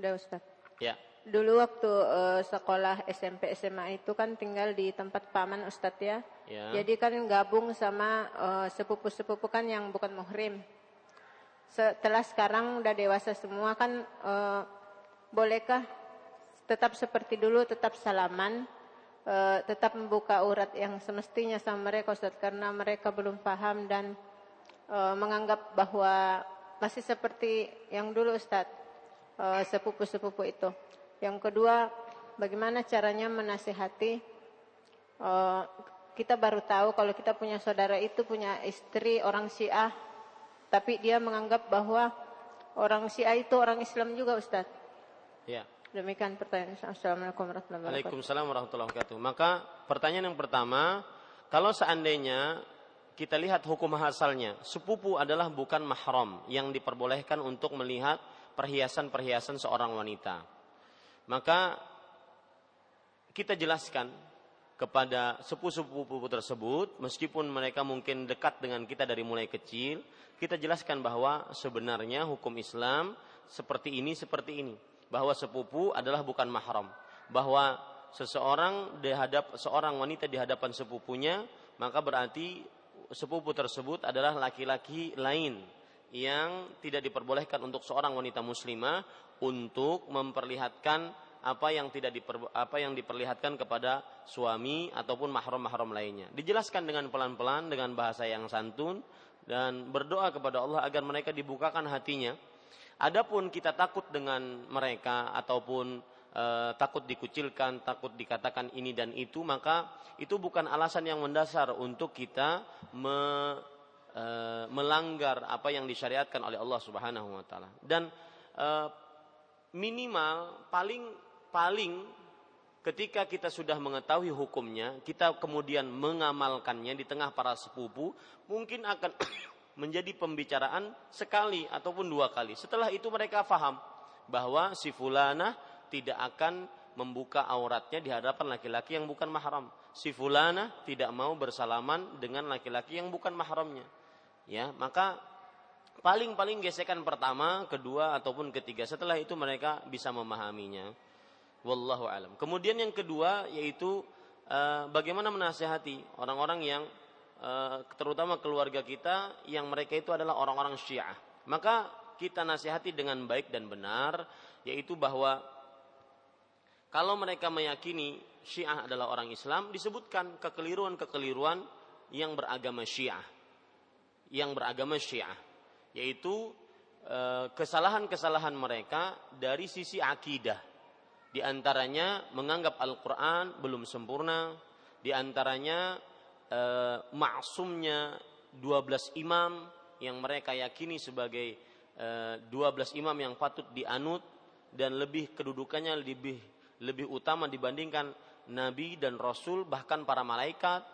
S4: Udah Ustaz.
S2: Ya.
S4: Dulu waktu uh, sekolah SMP SMA itu kan tinggal di tempat paman Ustadz ya. ya. Jadi kan gabung sama uh, sepupu-sepupu kan yang bukan muhrim. Setelah sekarang udah dewasa semua kan uh, bolehkah tetap seperti dulu tetap salaman uh, tetap membuka urat yang semestinya sama mereka Ustadz karena mereka belum paham dan uh, menganggap bahwa masih seperti yang dulu Ustadz, uh, sepupu-sepupu itu. Yang kedua, bagaimana caranya menasihati uh, kita baru tahu kalau kita punya saudara itu punya istri orang Syiah, tapi dia menganggap bahwa orang Syiah itu orang Islam juga Ustadz.
S2: Ya.
S4: Demikian pertanyaan. Assalamualaikum warahmatullahi wabarakatuh.
S2: Waalaikumsalam warahmatullahi wabarakatuh. Maka pertanyaan yang pertama, kalau seandainya kita lihat hukum asalnya. Sepupu adalah bukan mahram yang diperbolehkan untuk melihat perhiasan-perhiasan seorang wanita. Maka kita jelaskan kepada sepupu-sepupu tersebut, meskipun mereka mungkin dekat dengan kita dari mulai kecil, kita jelaskan bahwa sebenarnya hukum Islam seperti ini, seperti ini. Bahwa sepupu adalah bukan mahram. Bahwa seseorang dihadap seorang wanita di hadapan sepupunya, maka berarti sepupu tersebut adalah laki-laki lain yang tidak diperbolehkan untuk seorang wanita muslimah untuk memperlihatkan apa yang tidak diper, apa yang diperlihatkan kepada suami ataupun mahram-mahram lainnya. Dijelaskan dengan pelan-pelan dengan bahasa yang santun dan berdoa kepada Allah agar mereka dibukakan hatinya. Adapun kita takut dengan mereka ataupun e, takut dikucilkan, takut dikatakan ini dan itu, maka itu bukan alasan yang mendasar untuk kita me, e, melanggar apa yang disyariatkan oleh Allah Subhanahu wa taala. Dan e, minimal paling paling ketika kita sudah mengetahui hukumnya, kita kemudian mengamalkannya di tengah para sepupu, mungkin akan *coughs* menjadi pembicaraan sekali ataupun dua kali. Setelah itu mereka faham bahwa si fulana tidak akan membuka auratnya di hadapan laki-laki yang bukan mahram. Si fulana tidak mau bersalaman dengan laki-laki yang bukan mahramnya. Ya, maka paling-paling gesekan pertama, kedua ataupun ketiga. Setelah itu mereka bisa memahaminya. Wallahu alam. Kemudian yang kedua yaitu uh, bagaimana menasehati orang-orang yang uh, terutama keluarga kita yang mereka itu adalah orang-orang Syiah. Maka kita nasihati dengan baik dan benar yaitu bahwa kalau mereka meyakini Syiah adalah orang Islam, disebutkan kekeliruan-kekeliruan yang beragama Syiah. Yang beragama Syiah, yaitu eh, kesalahan-kesalahan mereka dari sisi akidah. Di antaranya menganggap Al-Qur'an belum sempurna, di antaranya e, maksumnya 12 imam yang mereka yakini sebagai e, eh, 12 imam yang patut dianut dan lebih kedudukannya lebih lebih utama dibandingkan nabi dan rasul bahkan para malaikat.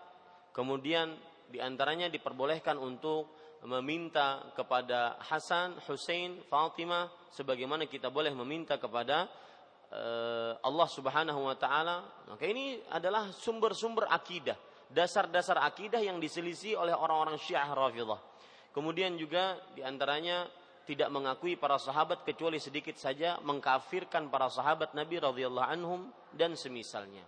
S2: Kemudian di antaranya diperbolehkan untuk meminta kepada Hasan, Hussein, Fatimah sebagaimana kita boleh meminta kepada uh, Allah Subhanahu wa taala. Maka ini adalah sumber-sumber akidah, dasar-dasar akidah yang diselisih oleh orang-orang Syiah Rafidhah. Kemudian juga di antaranya tidak mengakui para sahabat kecuali sedikit saja mengkafirkan para sahabat Nabi radhiyallahu anhum dan semisalnya.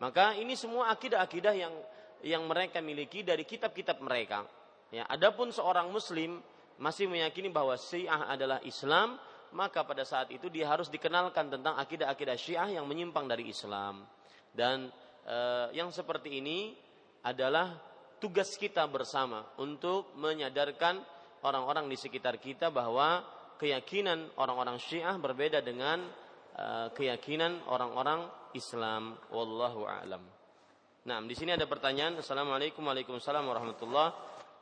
S2: Maka ini semua akidah-akidah yang yang mereka miliki dari kitab-kitab mereka. Ya, adapun seorang muslim masih meyakini bahwa Syiah adalah Islam, maka pada saat itu dia harus dikenalkan tentang akidah-akidah Syiah yang menyimpang dari Islam. Dan eh, yang seperti ini adalah tugas kita bersama untuk menyadarkan orang-orang di sekitar kita bahwa keyakinan orang-orang Syiah berbeda dengan uh, keyakinan orang-orang Islam. Wallahu a'lam. Nah, di sini ada pertanyaan. Assalamualaikum Waalaikumsalam warahmatullah.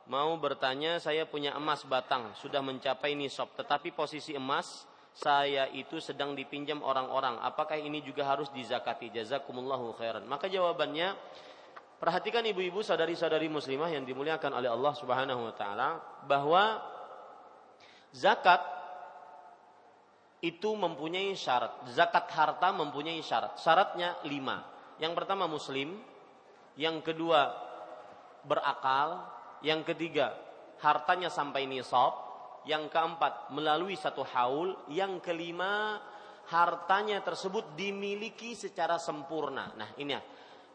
S2: Mau bertanya, saya punya emas batang, sudah mencapai nisab, tetapi posisi emas saya itu sedang dipinjam orang-orang. Apakah ini juga harus dizakati? Jazakumullahu khairan. Maka jawabannya, Perhatikan ibu-ibu saudari-saudari muslimah yang dimuliakan oleh Allah Subhanahu wa taala bahwa zakat itu mempunyai syarat. Zakat harta mempunyai syarat. Syaratnya lima. Yang pertama muslim, yang kedua berakal, yang ketiga hartanya sampai nisab, yang keempat melalui satu haul, yang kelima hartanya tersebut dimiliki secara sempurna. Nah, ini ya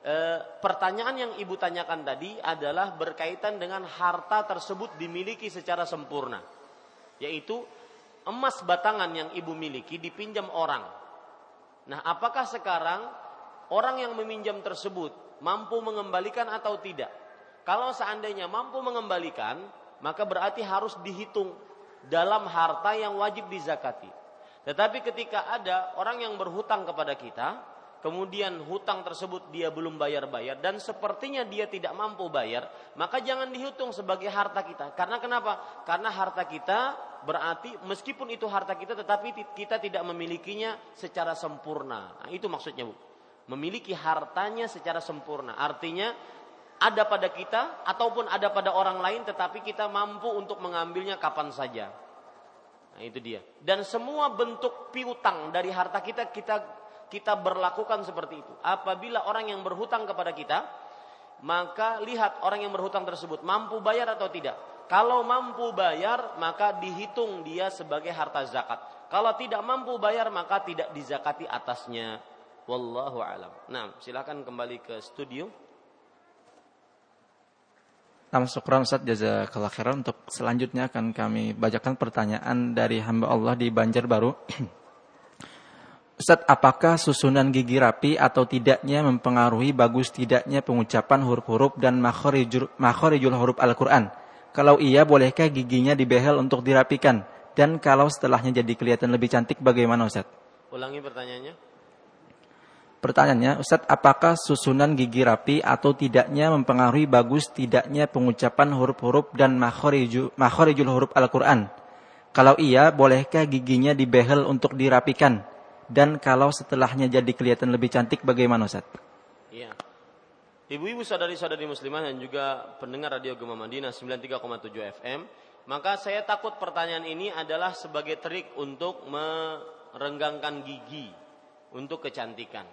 S2: e, pertanyaan yang ibu tanyakan tadi adalah berkaitan dengan harta tersebut dimiliki secara sempurna, yaitu emas batangan yang ibu miliki dipinjam orang. Nah, apakah sekarang orang yang meminjam tersebut mampu mengembalikan atau tidak? Kalau seandainya mampu mengembalikan, maka berarti harus dihitung dalam harta yang wajib dizakati. Tetapi ketika ada orang yang berhutang kepada kita, kemudian hutang tersebut dia belum bayar-bayar dan sepertinya dia tidak mampu bayar, maka jangan dihitung sebagai harta kita. Karena kenapa? Karena harta kita berarti meskipun itu harta kita tetapi kita tidak memilikinya secara sempurna. Nah, itu maksudnya, Bu. Memiliki hartanya secara sempurna. Artinya ada pada kita ataupun ada pada orang lain tetapi kita mampu untuk mengambilnya kapan saja. Nah, itu dia. Dan semua bentuk piutang dari harta kita kita kita berlakukan seperti itu. Apabila orang yang berhutang kepada kita, maka lihat orang yang berhutang tersebut mampu bayar atau tidak. Kalau mampu bayar, maka dihitung dia sebagai harta zakat. Kalau tidak mampu bayar, maka tidak dizakati atasnya. Wallahu alam. Nah, silakan kembali ke studio.
S1: Nama syukran Ustaz jazakallah khairan untuk selanjutnya akan kami bacakan pertanyaan dari hamba Allah di Banjarbaru. *clears throat* Ustaz, apakah susunan gigi rapi atau tidaknya mempengaruhi bagus tidaknya pengucapan huruf-huruf dan makhorijul huruf Al-Quran? Kalau iya, bolehkah giginya dibehel untuk dirapikan? Dan kalau setelahnya jadi kelihatan lebih cantik, bagaimana Ustaz?
S2: Ulangi pertanyaannya.
S1: Pertanyaannya, Ustaz, apakah susunan gigi rapi atau tidaknya mempengaruhi bagus tidaknya pengucapan huruf-huruf dan makhorijul huruf Al-Quran? Kalau iya, bolehkah giginya dibehel untuk dirapikan? Dan kalau setelahnya jadi kelihatan lebih cantik bagaimana Ustaz?
S2: Iya. Ibu-ibu saudari-saudari muslimah dan juga pendengar Radio Gema Madinah 93,7 FM, maka saya takut pertanyaan ini adalah sebagai trik untuk merenggangkan gigi untuk kecantikan.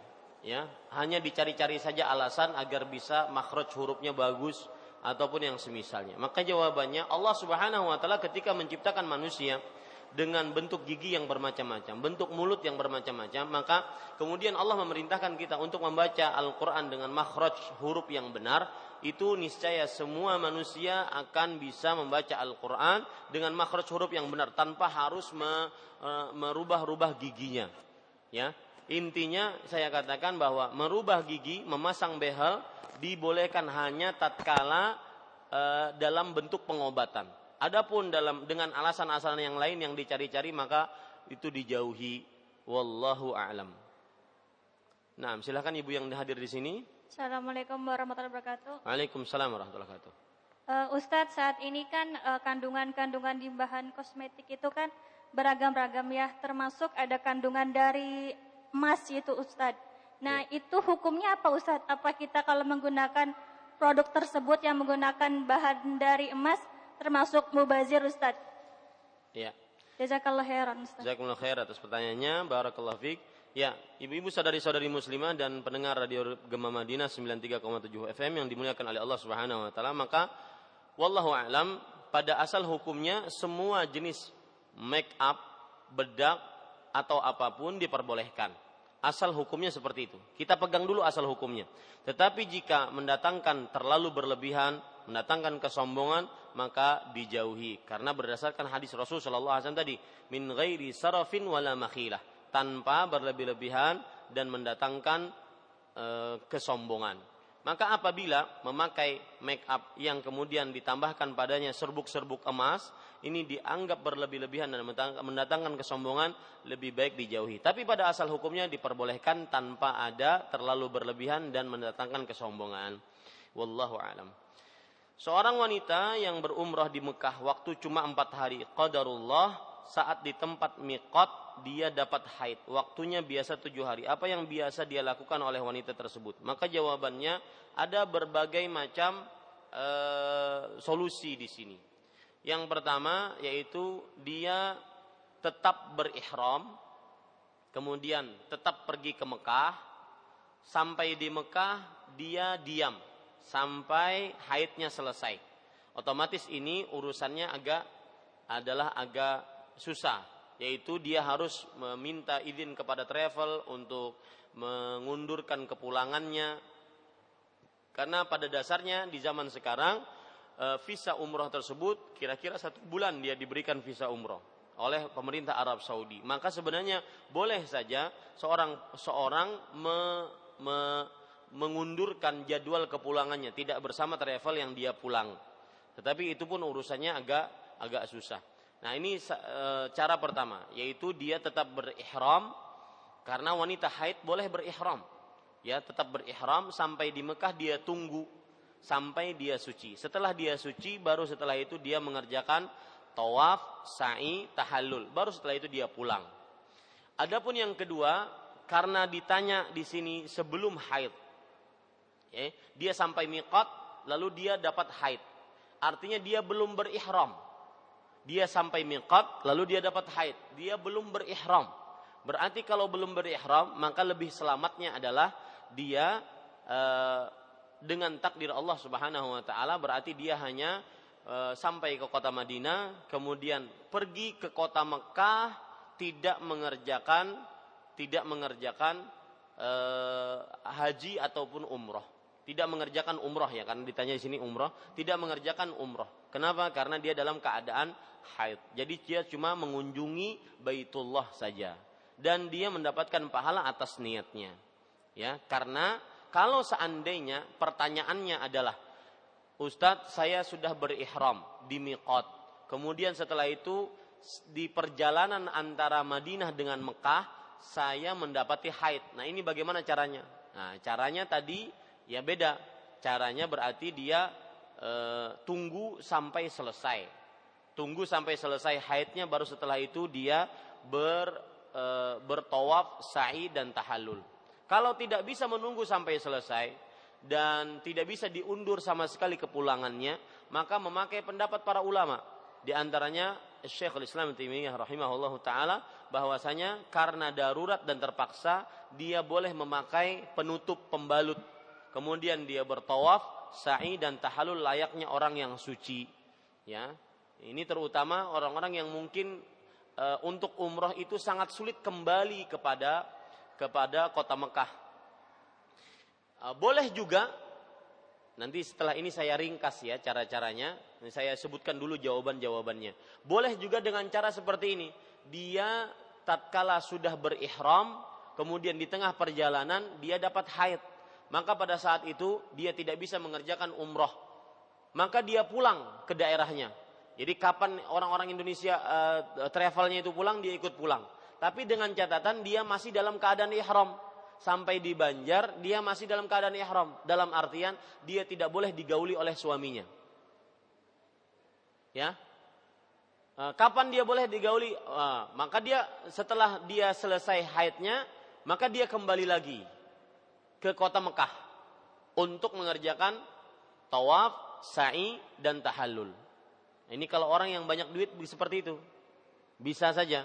S2: Ya, hanya dicari-cari saja alasan agar bisa makhraj hurufnya bagus ataupun yang semisalnya. Maka jawabannya Allah Subhanahu wa taala ketika menciptakan manusia dengan bentuk gigi yang bermacam-macam, bentuk mulut yang bermacam-macam, maka kemudian Allah memerintahkan kita untuk membaca Al-Qur'an dengan makhraj huruf yang benar, itu niscaya semua manusia akan bisa membaca Al-Qur'an dengan makhraj huruf yang benar tanpa harus e, merubah-rubah giginya. Ya. Intinya saya katakan bahwa merubah gigi, memasang behel dibolehkan hanya tatkala e, dalam bentuk pengobatan Adapun dalam dengan alasan-alasan yang lain yang dicari-cari maka itu dijauhi. Wallahu a'lam. Nah, silahkan ibu yang hadir di sini.
S5: Assalamualaikum warahmatullahi wabarakatuh.
S2: Waalaikumsalam warahmatullahi wabarakatuh.
S5: Uh, Ustadz, saat ini kan uh, kandungan-kandungan di bahan kosmetik itu kan beragam-ragam ya, termasuk ada kandungan dari emas itu Ustadz. Nah, ya. itu hukumnya apa Ustadz? Apa kita kalau menggunakan produk tersebut yang menggunakan bahan dari emas termasuk mubazir Ustaz.
S2: Ya.
S5: Jazakallah khairan Ustaz.
S2: Jazakallah khair atas pertanyaannya. Barakallah fiik. Ya, ibu-ibu sadari-sadari muslimah dan pendengar radio Gema Madinah 93,7 FM yang dimuliakan oleh Allah Subhanahu wa taala, maka wallahu alam pada asal hukumnya semua jenis make up, bedak atau apa pun diperbolehkan. Asal hukumnya seperti itu. Kita pegang dulu asal hukumnya. Tetapi jika mendatangkan terlalu berlebihan, mendatangkan kesombongan, maka dijauhi karena berdasarkan hadis Rasul sallallahu alaihi wasallam tadi min ghairi sarafin wala makhilah tanpa berlebih-lebihan dan mendatangkan e, kesombongan. Maka apabila memakai make up yang kemudian ditambahkan padanya serbuk-serbuk emas, ini dianggap berlebih-lebihan dan mendatangkan kesombongan, lebih baik dijauhi. Tapi pada asal hukumnya diperbolehkan tanpa ada terlalu berlebihan dan mendatangkan kesombongan. Wallahu a'lam. Seorang wanita yang berumrah di Mekah waktu cuma empat hari, qadarullah saat di tempat miqat dia dapat haid. Waktunya biasa tujuh hari. Apa yang biasa dia lakukan oleh wanita tersebut? Maka jawabannya ada berbagai macam e, solusi di sini. Yang pertama yaitu dia tetap berihram, kemudian tetap pergi ke Mekah, sampai di Mekah dia diam sampai haidnya selesai. Otomatis ini urusannya agak adalah agak susah, yaitu dia harus meminta izin kepada travel untuk mengundurkan kepulangannya. Karena pada dasarnya di zaman sekarang e, visa umroh tersebut kira-kira satu bulan dia diberikan visa umroh oleh pemerintah Arab Saudi. Maka sebenarnya boleh saja seorang seorang me, me, mengundurkan jadwal kepulangannya, tidak bersama travel yang dia pulang. Tetapi itu pun urusannya agak agak susah. Nah, ini e, cara pertama, yaitu dia tetap berihram karena wanita haid boleh berihram. Ya, tetap berihram sampai di Mekah dia tunggu sampai dia suci. Setelah dia suci baru setelah itu dia mengerjakan tawaf, sa'i, tahallul. Baru setelah itu dia pulang. Adapun yang kedua, karena ditanya di sini sebelum haid, ya, dia sampai miqat lalu dia dapat haid. Artinya dia belum berihram. Dia sampai miqat lalu dia dapat haid. Dia belum berihram. Berarti kalau belum berihram maka lebih selamatnya adalah dia e, dengan takdir Allah Subhanahu wa taala berarti dia hanya e, sampai ke kota Madinah kemudian pergi ke kota Mekah tidak mengerjakan tidak mengerjakan e, haji ataupun umroh tidak mengerjakan umroh ya karena ditanya di sini umroh. Tidak mengerjakan umroh. Kenapa? Karena dia dalam keadaan haid. Jadi dia cuma mengunjungi baitullah saja. Dan dia mendapatkan pahala atas niatnya. Ya karena kalau seandainya pertanyaannya adalah Ustadz saya sudah berihram di miqat. Kemudian setelah itu di perjalanan antara Madinah dengan Mekah saya mendapati haid. Nah ini bagaimana caranya? Nah caranya tadi Ya beda. Caranya berarti dia e, tunggu sampai selesai. Tunggu sampai selesai haidnya baru setelah itu dia ber e, bertawaf, sa'i dan tahallul. Kalau tidak bisa menunggu sampai selesai dan tidak bisa diundur sama sekali kepulangannya, maka memakai pendapat para ulama. Di antaranya Syekhul Islam Taimiyah rahimahullahu taala bahwasanya karena darurat dan terpaksa dia boleh memakai penutup pembalut. Kemudian dia bertawaf, sa'i dan tahallul layaknya orang yang suci. Ya. Ini terutama orang-orang yang mungkin e, untuk umroh itu sangat sulit kembali kepada kepada kota Mekah. E, boleh juga nanti setelah ini saya ringkas ya cara-caranya. Saya sebutkan dulu jawaban-jawabannya. Boleh juga dengan cara seperti ini. Dia tatkala sudah berihram, kemudian di tengah perjalanan dia dapat haid. Maka pada saat itu dia tidak bisa mengerjakan umroh. Maka dia pulang ke daerahnya jadi kapan orang-orang Indonesia uh, travelnya itu pulang, dia ikut pulang. Tapi dengan catatan dia masih dalam keadaan ihram. Sampai di Banjar, dia masih dalam keadaan ihram. Dalam artian, dia tidak boleh digauli oleh suaminya. Ya, uh, kapan dia boleh digauli? Uh, maka dia setelah dia selesai haidnya, maka dia kembali lagi ke kota Mekah untuk mengerjakan tawaf, sa'i dan tahallul. Ini kalau orang yang banyak duit seperti itu. Bisa saja.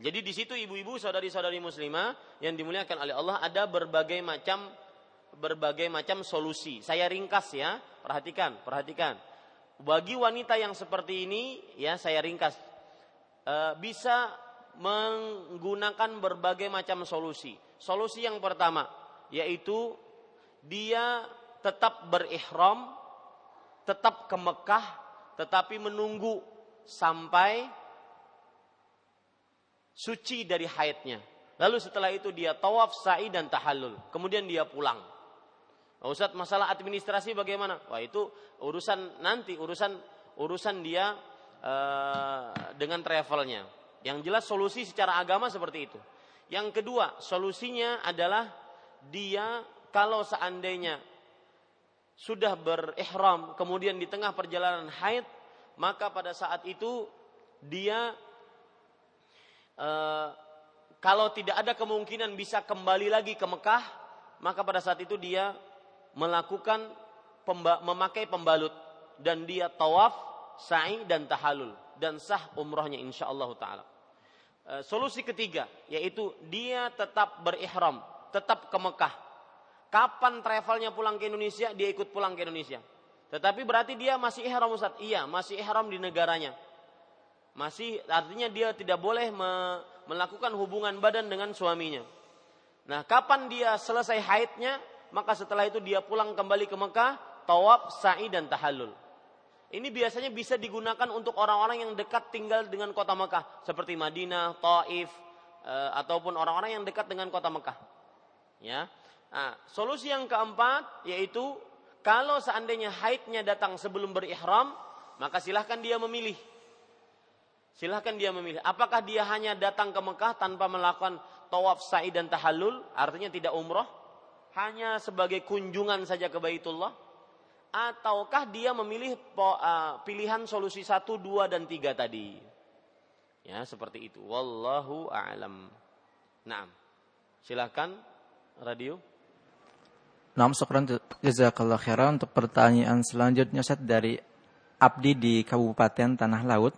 S2: Jadi di situ ibu-ibu, saudari-saudari muslimah yang dimuliakan oleh Allah ada berbagai macam berbagai macam solusi. Saya ringkas ya, perhatikan, perhatikan. Bagi wanita yang seperti ini, ya saya ringkas, e, bisa menggunakan berbagai macam solusi. Solusi yang pertama yaitu dia tetap berihram, tetap ke Mekah tetapi menunggu sampai suci dari haidnya. Lalu setelah itu dia tawaf, sa'i dan tahallul. Kemudian dia pulang. Nah, Ustaz, masalah administrasi bagaimana? Wah, itu urusan nanti, urusan urusan dia uh, dengan travelnya. Yang jelas solusi secara agama seperti itu. Yang kedua, solusinya adalah dia kalau seandainya sudah berihram kemudian di tengah perjalanan haid maka pada saat itu dia e, kalau tidak ada kemungkinan bisa kembali lagi ke Mekah maka pada saat itu dia melakukan pemba, memakai pembalut dan dia tawaf sa'i dan tahalul dan sah umrohnya insya Allah taala. E, solusi ketiga yaitu dia tetap berihram tetap ke Mekah Kapan travelnya pulang ke Indonesia, dia ikut pulang ke Indonesia. Tetapi berarti dia masih ihram Ustaz. Iya, masih ihram di negaranya. Masih artinya dia tidak boleh me, melakukan hubungan badan dengan suaminya. Nah, kapan dia selesai haidnya, maka setelah itu dia pulang kembali ke Mekah, tawaf, sa'i dan tahallul. Ini biasanya bisa digunakan untuk orang-orang yang dekat tinggal dengan kota Mekah, seperti Madinah, Taif, e, ataupun orang-orang yang dekat dengan kota Mekah. Ya, Nah, solusi yang keempat yaitu kalau seandainya haidnya datang sebelum berihram, maka silahkan dia memilih. Silahkan dia memilih. Apakah dia hanya datang ke Mekah tanpa melakukan tawaf sa'i dan tahallul, artinya tidak umroh, hanya sebagai kunjungan saja ke Baitullah, ataukah dia memilih uh, pilihan solusi satu, dua dan tiga tadi? Ya, seperti itu. Wallahu a'lam. Nah, silahkan radio.
S1: Nam syukran jazakallah khairan untuk pertanyaan selanjutnya Ustaz dari Abdi di Kabupaten Tanah Laut.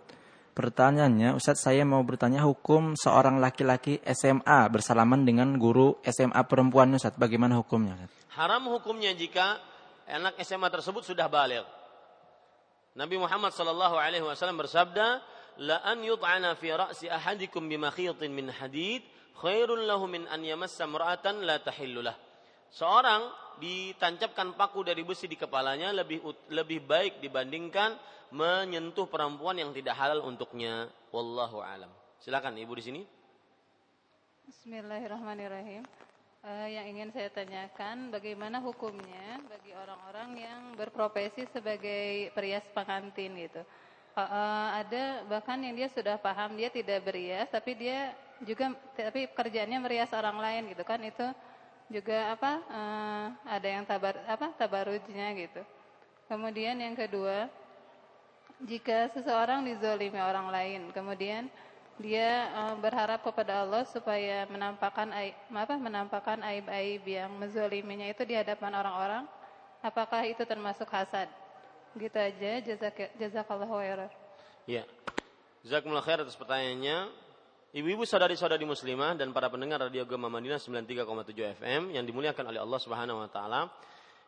S1: Pertanyaannya, Ustaz saya mau bertanya hukum seorang laki-laki SMA bersalaman dengan guru SMA perempuan Ustaz. Bagaimana hukumnya? Ustaz?
S2: Haram hukumnya jika anak SMA tersebut sudah balik. Nabi Muhammad sallallahu alaihi wasallam bersabda, "La an yut'ana fi ra'si ahadikum bimakhitin min hadid khairul lahu min an yamassa mar'atan la tahillulah." Seorang ditancapkan paku dari besi di kepalanya lebih lebih baik dibandingkan menyentuh perempuan yang tidak halal untuknya. Wallahu alam. Silakan Ibu di sini.
S4: Bismillahirrahmanirrahim. Uh, yang ingin saya tanyakan bagaimana hukumnya bagi orang-orang yang berprofesi sebagai perias pengantin gitu. Uh, uh, ada bahkan yang dia sudah paham dia tidak berias tapi dia juga tapi kerjanya merias orang lain gitu kan itu juga apa uh, ada yang tabar apa tabarujnya gitu. Kemudian yang kedua, jika seseorang dizolimi orang lain, kemudian
S6: dia uh, berharap kepada Allah supaya menampakkan aib, apa menampakkan aib-aib yang menzoliminya itu di hadapan orang-orang. Apakah itu termasuk hasad? Gitu aja. Jazak jazakallahu.
S2: Ya. Jazakumullah khair atas pertanyaannya. Ibu-ibu saudari-saudari muslimah dan para pendengar Radio Gema Madinah 93,7 FM yang dimuliakan oleh Allah Subhanahu wa taala.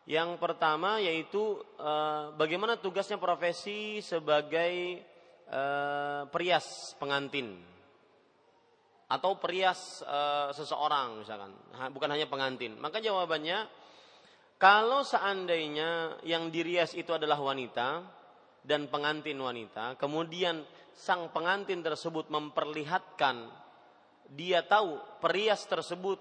S2: Yang pertama yaitu uh, bagaimana tugasnya profesi sebagai uh, perias pengantin atau perias uh, seseorang misalkan, bukan hanya pengantin. Maka jawabannya kalau seandainya yang dirias itu adalah wanita dan pengantin wanita, kemudian sang pengantin tersebut memperlihatkan dia tahu perias tersebut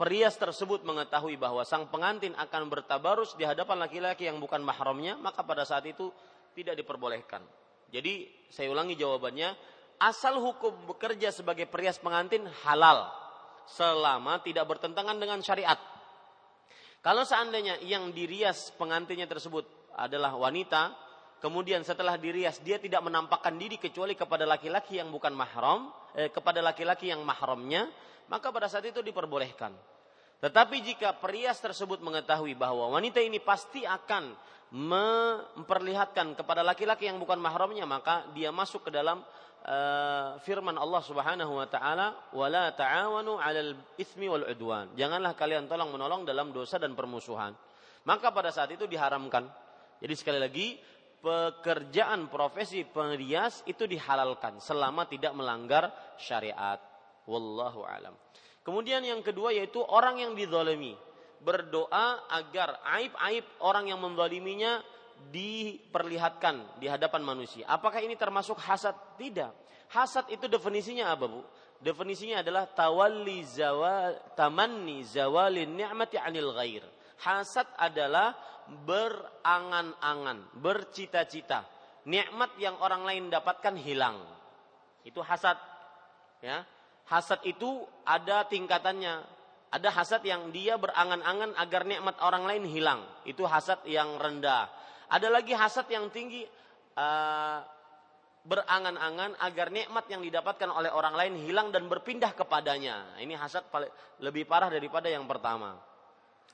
S2: perias tersebut mengetahui bahwa sang pengantin akan bertabarus di hadapan laki-laki yang bukan mahramnya, maka pada saat itu tidak diperbolehkan. Jadi saya ulangi jawabannya, asal hukum bekerja sebagai perias pengantin halal selama tidak bertentangan dengan syariat. Kalau seandainya yang dirias pengantinnya tersebut adalah wanita, kemudian setelah dirias dia tidak menampakkan diri kecuali kepada laki-laki yang bukan mahram, eh, kepada laki-laki yang mahramnya, maka pada saat itu diperbolehkan. Tetapi jika perias tersebut mengetahui bahwa wanita ini pasti akan memperlihatkan kepada laki-laki yang bukan mahramnya, maka dia masuk ke dalam uh, firman Allah Subhanahu wa taala, "Wala ta'awanu 'alal itsmi wal 'udwan." Janganlah kalian tolong menolong dalam dosa dan permusuhan. Maka pada saat itu diharamkan. Jadi sekali lagi pekerjaan profesi perias itu dihalalkan selama tidak melanggar syariat. Wallahu alam. Kemudian yang kedua yaitu orang yang dizalimi berdoa agar aib-aib orang yang menzaliminya diperlihatkan di hadapan manusia. Apakah ini termasuk hasad? Tidak. Hasad itu definisinya apa, Bu? Definisinya adalah tawalli zawal tamanni zawalin ni'mati 'anil ghair. Hasad adalah berangan-angan, bercita-cita nikmat yang orang lain dapatkan hilang. Itu hasad. Ya hasad itu ada tingkatannya. Ada hasad yang dia berangan-angan agar nikmat orang lain hilang. Itu hasad yang rendah. Ada lagi hasad yang tinggi uh, berangan-angan agar nikmat yang didapatkan oleh orang lain hilang dan berpindah kepadanya. Ini hasad lebih parah daripada yang pertama.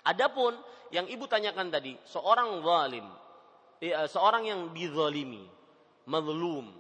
S2: Adapun yang ibu tanyakan tadi, seorang zalim, ya, seorang yang dizalimi, mazlum,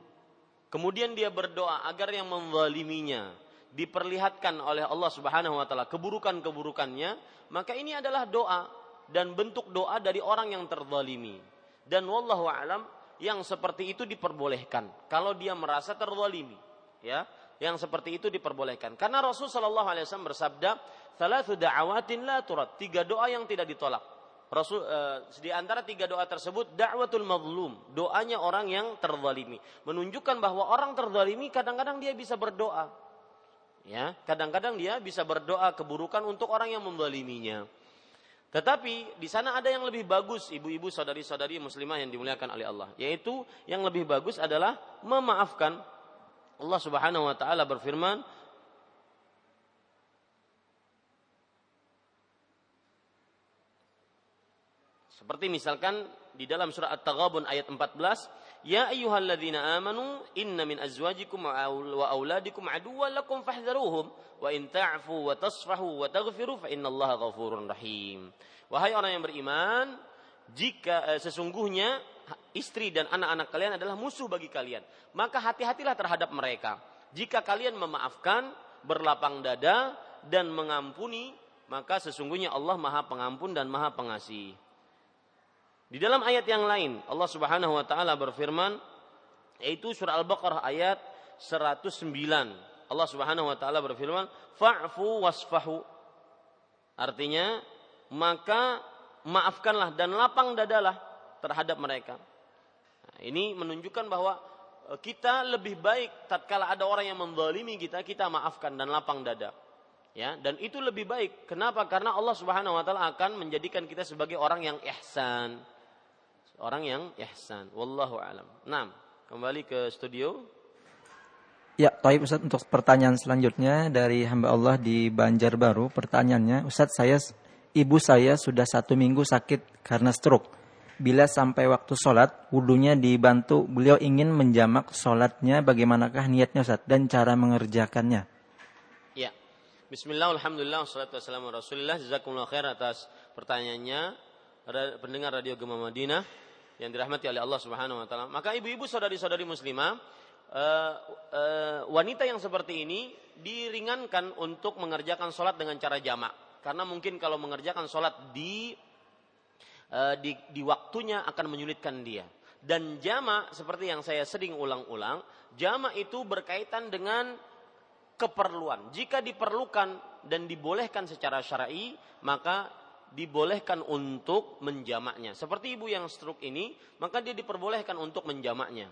S2: kemudian dia berdoa agar yang menzaliminya diperlihatkan oleh Allah Subhanahu wa taala keburukan-keburukannya, maka ini adalah doa dan bentuk doa dari orang yang terzalimi. Dan wallahu alam yang seperti itu diperbolehkan kalau dia merasa terzalimi, ya. Yang seperti itu diperbolehkan. Karena Rasul sallallahu alaihi wasallam bersabda, "Tsalatsu da'awatin la turad." Tiga doa yang tidak ditolak. Rasul uh, di antara tiga doa tersebut da'watul mazlum, doanya orang yang terzalimi, menunjukkan bahwa orang terzalimi kadang-kadang dia bisa berdoa, Ya, kadang-kadang dia bisa berdoa keburukan untuk orang yang membaliminya. Tetapi di sana ada yang lebih bagus ibu-ibu saudari-saudari muslimah yang dimuliakan oleh Allah, yaitu yang lebih bagus adalah memaafkan. Allah Subhanahu wa taala berfirman, Seperti misalkan di dalam surah At-Taghabun ayat 14, Ya ayyuhalladzina amanu inna min azwajikum wa auladikum aduwwan lakum fahdharuhum wa in ta'fu wa tasfahu wa taghfiru fa innallaha ghafurur rahim. Wahai orang yang beriman, jika eh, sesungguhnya istri dan anak-anak kalian adalah musuh bagi kalian, maka hati-hatilah terhadap mereka. Jika kalian memaafkan, berlapang dada dan mengampuni, maka sesungguhnya Allah Maha Pengampun dan Maha Pengasih. Di dalam ayat yang lain Allah Subhanahu wa taala berfirman yaitu surah Al-Baqarah ayat 109. Allah Subhanahu wa taala berfirman, "Fa'fu wasfahu." Artinya, maka maafkanlah dan lapang dadalah terhadap mereka. Nah, ini menunjukkan bahwa e, kita lebih baik tatkala ada orang yang menzalimi kita, kita maafkan dan lapang dada. Ya, dan itu lebih baik. Kenapa? Karena Allah Subhanahu wa taala akan menjadikan kita sebagai orang yang ihsan orang yang ihsan. Wallahu alam. Nah, kembali ke studio.
S1: Ya, Taib Ustaz untuk pertanyaan selanjutnya dari hamba Allah di Banjarbaru. Pertanyaannya, Ustaz saya ibu saya sudah satu minggu sakit karena stroke. Bila sampai waktu sholat, wudhunya dibantu, beliau ingin menjamak sholatnya, bagaimanakah niatnya Ustaz, dan cara mengerjakannya?
S2: Ya, Bismillah, Alhamdulillah, wassalatu wassalamu rasulillah, jazakumullah khair atas pertanyaannya, pendengar Radio Gema Madinah, yang dirahmati oleh Allah Subhanahu wa taala. Maka ibu-ibu saudari-saudari muslimah, uh, uh, wanita yang seperti ini diringankan untuk mengerjakan sholat dengan cara jamak. Karena mungkin kalau mengerjakan sholat di di, di waktunya akan menyulitkan dia. Dan jama seperti yang saya sering ulang-ulang, jama itu berkaitan dengan keperluan. Jika diperlukan dan dibolehkan secara syar'i, maka dibolehkan untuk menjamaknya. Seperti ibu yang stroke ini, maka dia diperbolehkan untuk menjamaknya.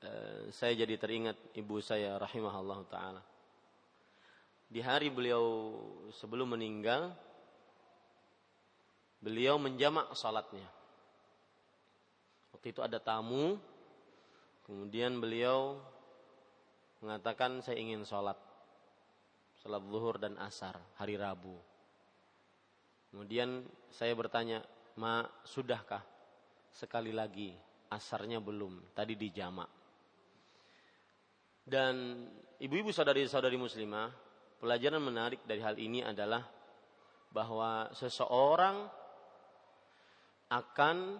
S2: Uh, saya jadi teringat ibu saya rahimahullah taala di hari beliau sebelum meninggal beliau menjamak salatnya. Waktu itu ada tamu, kemudian beliau mengatakan saya ingin sholat. Sholat zuhur dan asar, hari Rabu. Kemudian saya bertanya, Ma, sudahkah? Sekali lagi, asarnya belum, tadi di jamak. Dan ibu-ibu saudari-saudari muslimah, Pelajaran menarik dari hal ini adalah bahwa seseorang akan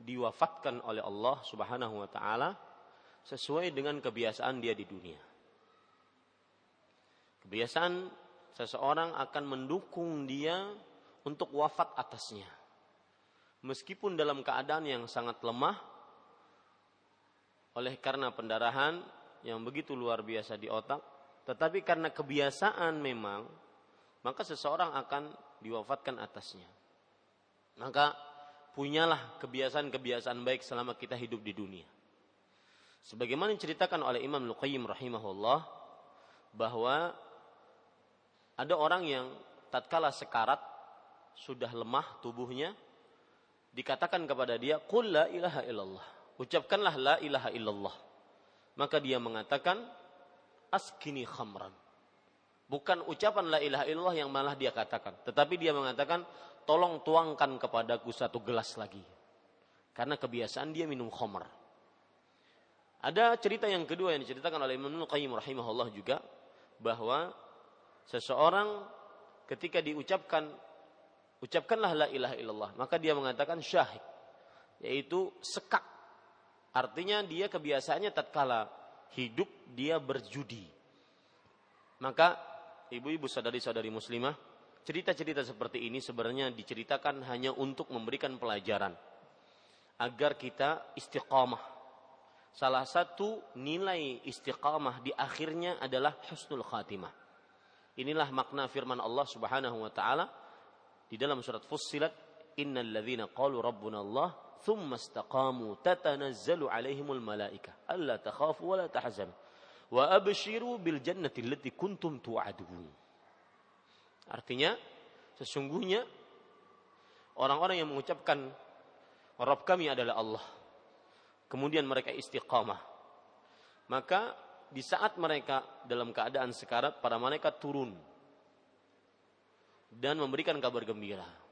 S2: diwafatkan oleh Allah Subhanahu wa taala sesuai dengan kebiasaan dia di dunia. Kebiasaan seseorang akan mendukung dia untuk wafat atasnya. Meskipun dalam keadaan yang sangat lemah oleh karena pendarahan yang begitu luar biasa di otak tetapi karena kebiasaan memang, maka seseorang akan diwafatkan atasnya. Maka punyalah kebiasaan-kebiasaan baik selama kita hidup di dunia. Sebagaimana diceritakan oleh Imam Luqayyim rahimahullah bahwa ada orang yang tatkala sekarat sudah lemah tubuhnya dikatakan kepada dia qul la ilaha illallah ucapkanlah la ilaha illallah maka dia mengatakan askini khamran. Bukan ucapan la ilaha illallah yang malah dia katakan. Tetapi dia mengatakan, tolong tuangkan kepadaku satu gelas lagi. Karena kebiasaan dia minum khamr. Ada cerita yang kedua yang diceritakan oleh Imam Qayyim rahimahullah juga. Bahwa seseorang ketika diucapkan, ucapkanlah la ilaha illallah. Maka dia mengatakan syahid. Yaitu sekak. Artinya dia kebiasaannya tatkala hidup dia berjudi. Maka ibu-ibu sadari-sadari muslimah, cerita-cerita seperti ini sebenarnya diceritakan hanya untuk memberikan pelajaran agar kita istiqamah. Salah satu nilai istiqamah di akhirnya adalah husnul khatimah. Inilah makna firman Allah Subhanahu wa taala di dalam surat Fussilat, "Innal ladzina qalu rabbuna Allah ثم استقاموا تتنزل عليهم الملائكة ألا تخافوا ولا تحزنوا وأبشروا بالجنة التي كنتم توعدون. Artinya sesungguhnya orang-orang yang mengucapkan Rabb kami adalah Allah. Kemudian mereka istiqamah. Maka di saat mereka dalam keadaan sekarat para malaikat turun dan memberikan kabar gembira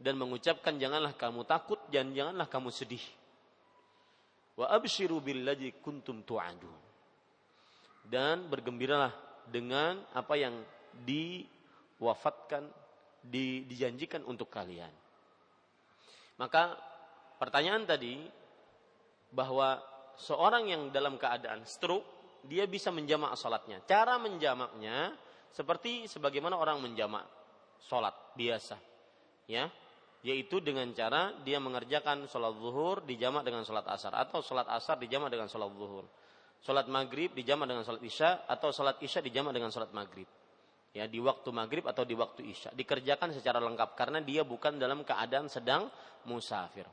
S2: dan mengucapkan janganlah kamu takut dan janganlah kamu sedih. Wa abshiru billadzi kuntum tu'adun. Dan bergembiralah dengan apa yang diwafatkan, di, dijanjikan untuk kalian. Maka pertanyaan tadi bahwa seorang yang dalam keadaan stroke dia bisa menjamak salatnya. Cara menjamaknya seperti sebagaimana orang menjamak salat biasa. Ya, yaitu dengan cara dia mengerjakan sholat zuhur dijamak dengan sholat asar atau sholat asar dijamak dengan sholat zuhur. Sholat maghrib dijamak dengan sholat isya atau sholat isya dijamak dengan sholat maghrib. Ya di waktu maghrib atau di waktu isya. Dikerjakan secara lengkap karena dia bukan dalam keadaan sedang musafir.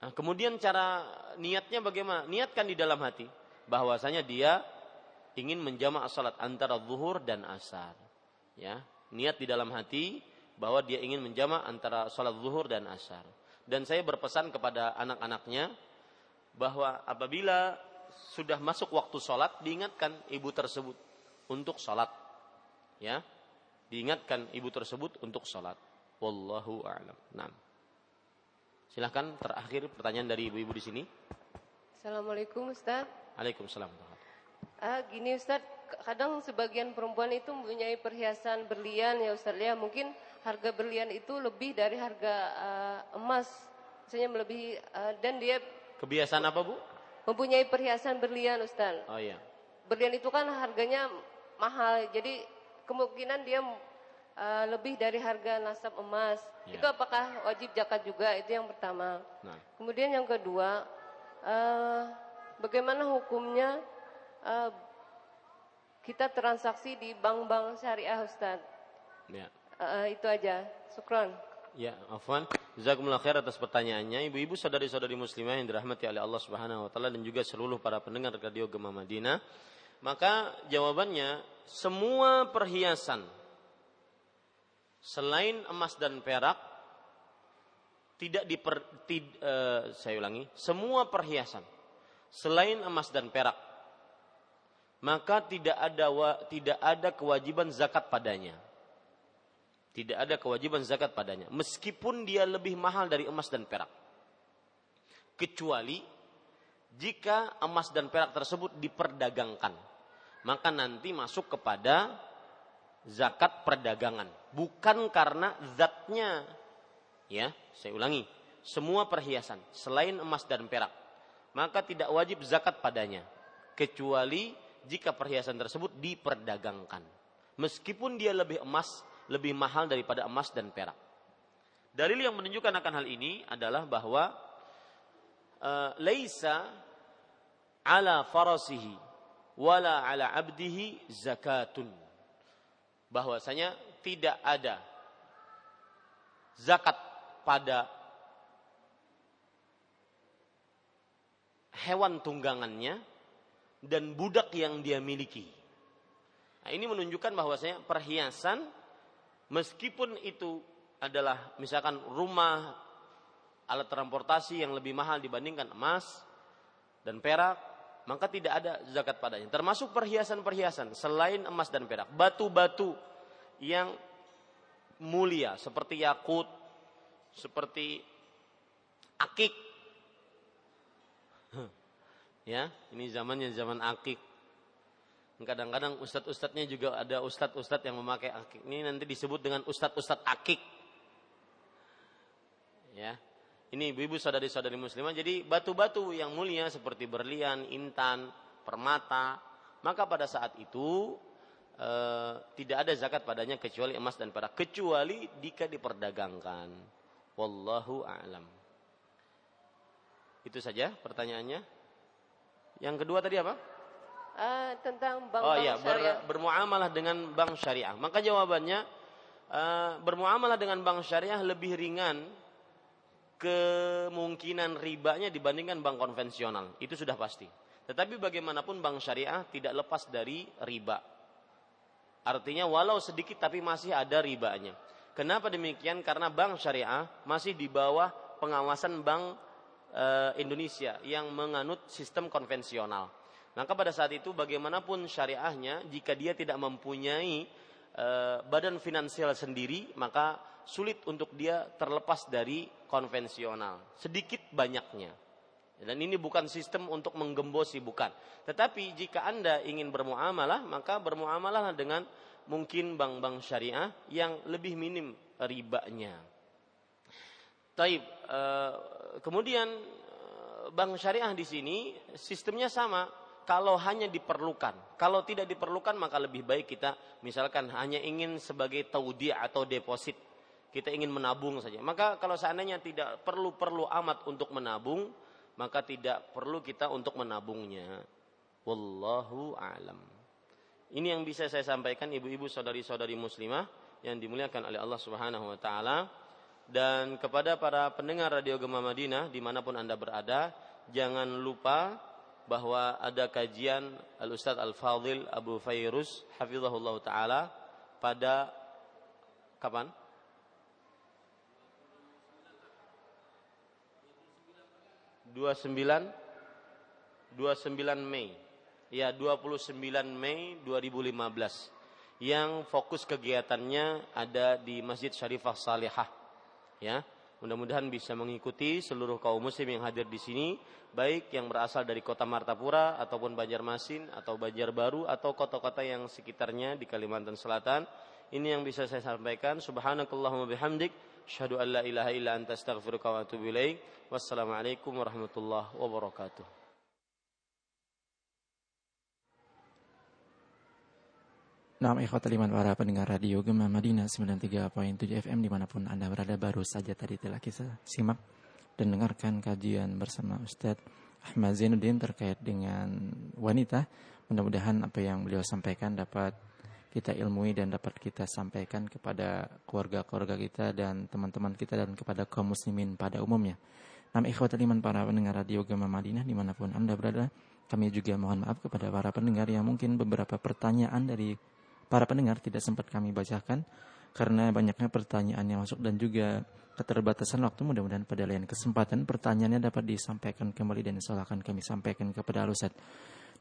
S2: Nah, kemudian cara niatnya bagaimana? Niatkan di dalam hati bahwasanya dia ingin menjamak sholat antara zuhur dan asar ya niat di dalam hati bahwa dia ingin menjamak antara sholat zuhur dan asar dan saya berpesan kepada anak-anaknya bahwa apabila sudah masuk waktu sholat diingatkan ibu tersebut untuk sholat. Ya, diingatkan ibu tersebut untuk sholat. Wallahu a'lam. Nah. Silahkan terakhir pertanyaan dari ibu-ibu di sini.
S7: Assalamualaikum Ustaz.
S2: Waalaikumsalam.
S7: Ah, gini Ustaz, kadang sebagian perempuan itu mempunyai perhiasan berlian ya Ustaz ya. Mungkin harga berlian itu lebih dari harga uh, emas. Misalnya melebihi uh, dan dia
S2: Kebiasaan apa Bu?
S7: Mempunyai perhiasan berlian Ustaz.
S2: Oh iya.
S7: Berlian itu kan harganya mahal. Jadi kemungkinan dia uh, lebih dari harga nasab emas. Ya. Itu apakah wajib zakat juga? Itu yang pertama. Nah. Kemudian yang kedua, uh, bagaimana hukumnya uh, kita transaksi di bank-bank syariah Ustaz? Ya. Uh, itu aja. Sukron.
S2: Ya, Afwan. Jazakumullah khair atas pertanyaannya. Ibu-ibu saudari-saudari muslimah yang dirahmati oleh Allah Subhanahu wa taala dan juga seluruh para pendengar radio Gema Madinah. Maka jawabannya semua perhiasan selain emas dan perak tidak diper tid, uh, saya ulangi semua perhiasan selain emas dan perak maka tidak ada tidak ada kewajiban zakat padanya. Tidak ada kewajiban zakat padanya. Meskipun dia lebih mahal dari emas dan perak. Kecuali jika emas dan perak tersebut diperdagangkan. Maka nanti masuk kepada zakat perdagangan, bukan karena zatnya. Ya, saya ulangi, semua perhiasan selain emas dan perak, maka tidak wajib zakat padanya, kecuali jika perhiasan tersebut diperdagangkan. Meskipun dia lebih emas, lebih mahal daripada emas dan perak. Dalil yang menunjukkan akan hal ini adalah bahwa uh, laisa ala farasihi wala ala abdihi zakatun bahwasanya tidak ada zakat pada hewan tunggangannya dan budak yang dia miliki. Nah, ini menunjukkan bahwasanya perhiasan meskipun itu adalah misalkan rumah alat transportasi yang lebih mahal dibandingkan emas dan perak maka tidak ada zakat padanya. Termasuk perhiasan-perhiasan selain emas dan perak, batu-batu yang mulia seperti yakut, seperti akik. Ya, ini zamannya zaman akik. Kadang-kadang ustadz-ustadznya juga ada ustadz-ustadz yang memakai akik. Ini nanti disebut dengan ustadz-ustadz akik. Ya, ini ibu-ibu saudari-saudari muslimah. Jadi batu-batu yang mulia seperti berlian, intan, permata, maka pada saat itu e, tidak ada zakat padanya kecuali emas dan perak, kecuali jika diperdagangkan. Wallahu a'lam. Itu saja pertanyaannya. Yang kedua tadi apa?
S7: Uh, tentang bank,
S2: oh iya, ber, bermuamalah dengan bank syariah. Maka jawabannya uh, bermuamalah dengan bank syariah lebih ringan kemungkinan ribanya dibandingkan bank konvensional. Itu sudah pasti. Tetapi bagaimanapun bank syariah tidak lepas dari riba. Artinya walau sedikit tapi masih ada ribanya. Kenapa demikian? Karena bank syariah masih di bawah pengawasan bank e, Indonesia yang menganut sistem konvensional. Maka pada saat itu bagaimanapun syariahnya jika dia tidak mempunyai e, badan finansial sendiri maka sulit untuk dia terlepas dari konvensional. Sedikit banyaknya. Dan ini bukan sistem untuk menggembosi, bukan. Tetapi jika Anda ingin bermuamalah, maka bermuamalah dengan mungkin bank-bank syariah yang lebih minim ribanya. Taib, eh, kemudian eh, bank syariah di sini sistemnya sama. Kalau hanya diperlukan, kalau tidak diperlukan maka lebih baik kita misalkan hanya ingin sebagai taudi atau deposit kita ingin menabung saja. Maka kalau seandainya tidak perlu-perlu amat untuk menabung, maka tidak perlu kita untuk menabungnya. Wallahu alam. Ini yang bisa saya sampaikan ibu-ibu saudari-saudari muslimah yang dimuliakan oleh Allah Subhanahu wa taala dan kepada para pendengar Radio Gema Madinah di mana pun Anda berada, jangan lupa bahwa ada kajian Al Ustaz Al Fadil Abu Fairuz hafizahullah taala pada kapan? 29 29 Mei. Ya 29 Mei 2015 yang fokus kegiatannya ada di Masjid Syarifah Salihah ya mudah-mudahan bisa mengikuti seluruh kaum muslim yang hadir di sini baik yang berasal dari kota Martapura ataupun Banjarmasin atau Banjarbaru atau kota-kota yang sekitarnya di Kalimantan Selatan. Ini yang bisa saya sampaikan. Subhanakallahumma bihamdik asyhadu an la ilaha illa anta astaghfiruka wa atubu ilaik. Wassalamualaikum warahmatullahi wabarakatuh
S1: Nah, ikhwat liman para pendengar radio Gema Madinah 93.7 FM di mana pun Anda berada baru saja tadi telah kita simak dan dengarkan kajian bersama Ustadz Ahmad Zainuddin terkait dengan wanita. Mudah-mudahan apa yang beliau sampaikan dapat kita ilmui dan dapat kita sampaikan kepada keluarga-keluarga kita dan teman-teman kita dan kepada kaum muslimin pada umumnya. Nah, ikhwat liman para pendengar radio Gema Madinah di mana pun Anda berada, kami juga mohon maaf kepada para pendengar yang mungkin beberapa pertanyaan dari para pendengar tidak sempat kami bacakan karena banyaknya pertanyaan yang masuk dan juga keterbatasan waktu mudah-mudahan pada lain kesempatan pertanyaannya dapat disampaikan kembali dan insya akan kami sampaikan kepada Alusat.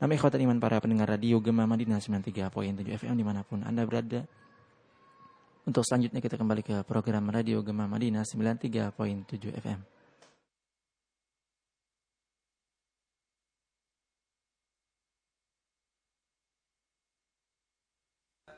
S1: Nama ikhwatan iman para pendengar radio Gema Madinah 93.7 FM di mana pun Anda berada. Untuk selanjutnya kita kembali ke program radio Gema Madinah 93.7 FM.